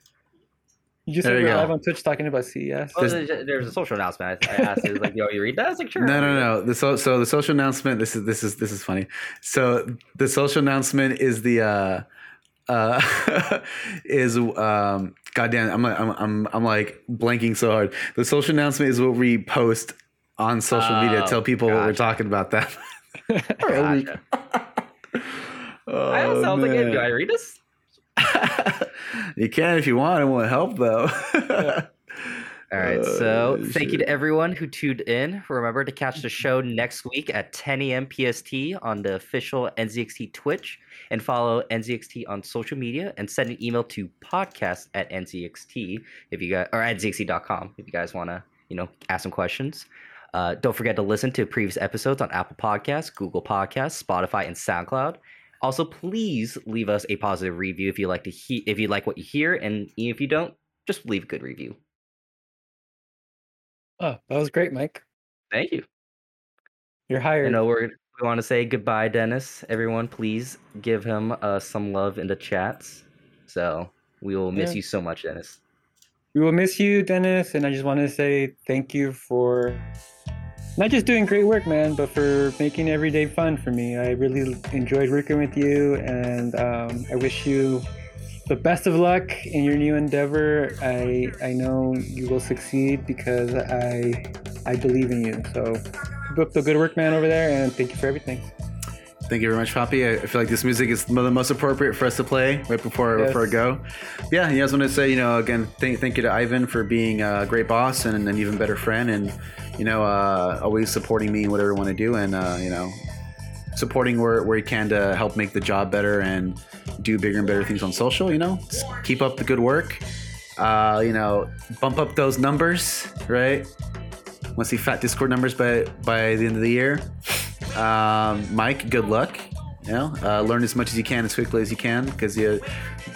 You just There said you we're live on Twitch talking about CES. Well, There's- there's, there's a social announcement. I, I asked, it was like, "Yo, you read that?" I was like, "Sure." No, no, no. The so, so the social announcement. This is this is this is funny. So the social announcement is the uh uh is um goddamn I'm I'm I'm I'm like blanking so hard. The social announcement is what we post on social media. Oh, Tell people what we're talking about that. Gotcha. oh, I don't sound like it. man. Do I read this? you can if you want. It won't help though. All right. So Oh, thank you to everyone who tuned in. Remember to catch the show next week at 10 a.m. PST on the official NZXT Twitch and follow NZXT on social media and send an email to podcast at NZXT if you guys or at NZXT.com if you guys want to, you know, ask some questions. Uh, don't forget to listen to previous episodes on Apple Podcasts, Google Podcasts, Spotify, and SoundCloud. Also, please leave us a positive review if you like to he- if you like what you hear, and if you don't, just leave a good review. Oh, that was great, Mike. Thank you. You're hired. You know, we're we want to say goodbye, Dennis. Everyone, please give him uh, some love in the chats. So we will miss Yeah. you so much, Dennis. We will miss you, Dennis, and I just want to say thank you for not just doing great work, man, but for making every day fun for me. I really enjoyed working with you, and um, I wish you the best of luck in your new endeavor. I I know you will succeed because I I believe in you. So keep up the good work, man, over there, and thank you for everything. Thank you very much, Poppy. I I feel like this music is the most appropriate for us to play right before Yes. before I go. Yeah, you guys want to say, you know, again, thank, thank you to Ivan for being a great boss and an even better friend, and you know, uh, always supporting me in whatever I want to do, and uh, you know, supporting where where he can to help make the job better and do bigger and better things on social. You know, Just keep up the good work. Uh, you know, bump up those numbers, right? Want to see fat Discord numbers by by the end of the year. Um, Mike, good luck. You know, uh, learn as much as you can as quickly as you can because you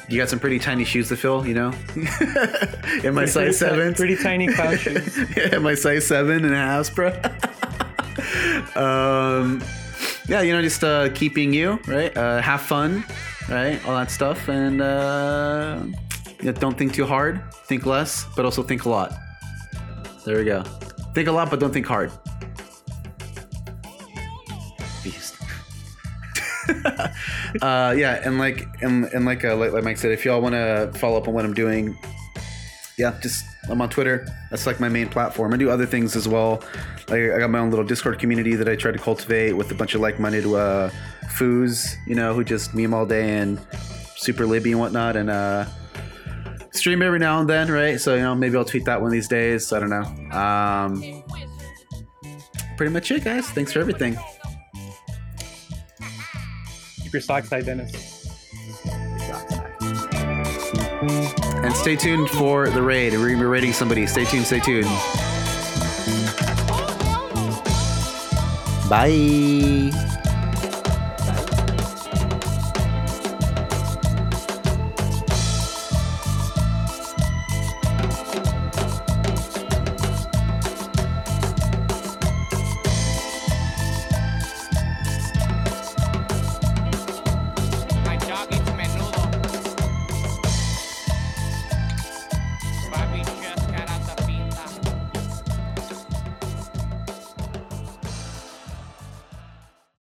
you got some pretty tiny shoes to fill. You know, in my Pretty- size seven, pretty tiny clown shoes. yeah, my size seven and a half, bro. um, yeah, you know, just uh, keeping you right. Uh, have fun, right? All that stuff, and uh, yeah, don't think too hard. Think less, but also think a lot. There we go. Think a lot, but don't think hard. Beast. uh, yeah, and like and, and like, uh, like like Mike said, if y'all want to follow up on what I'm doing, yeah, just I'm on Twitter. That's like my main platform. I do other things as well. Like I got my own little Discord community that I try to cultivate with a bunch of like-minded uh, foos, you know, who just meme all day and super libby and whatnot, and uh, stream every now and then, right? So you know, maybe I'll tweet that one these days. I don't know. Um, pretty much it, guys. Thanks for everything. Keep your socks tight, Dennis. And stay tuned for the raid. We're gonna be raiding somebody. Stay tuned. Stay tuned. Bye.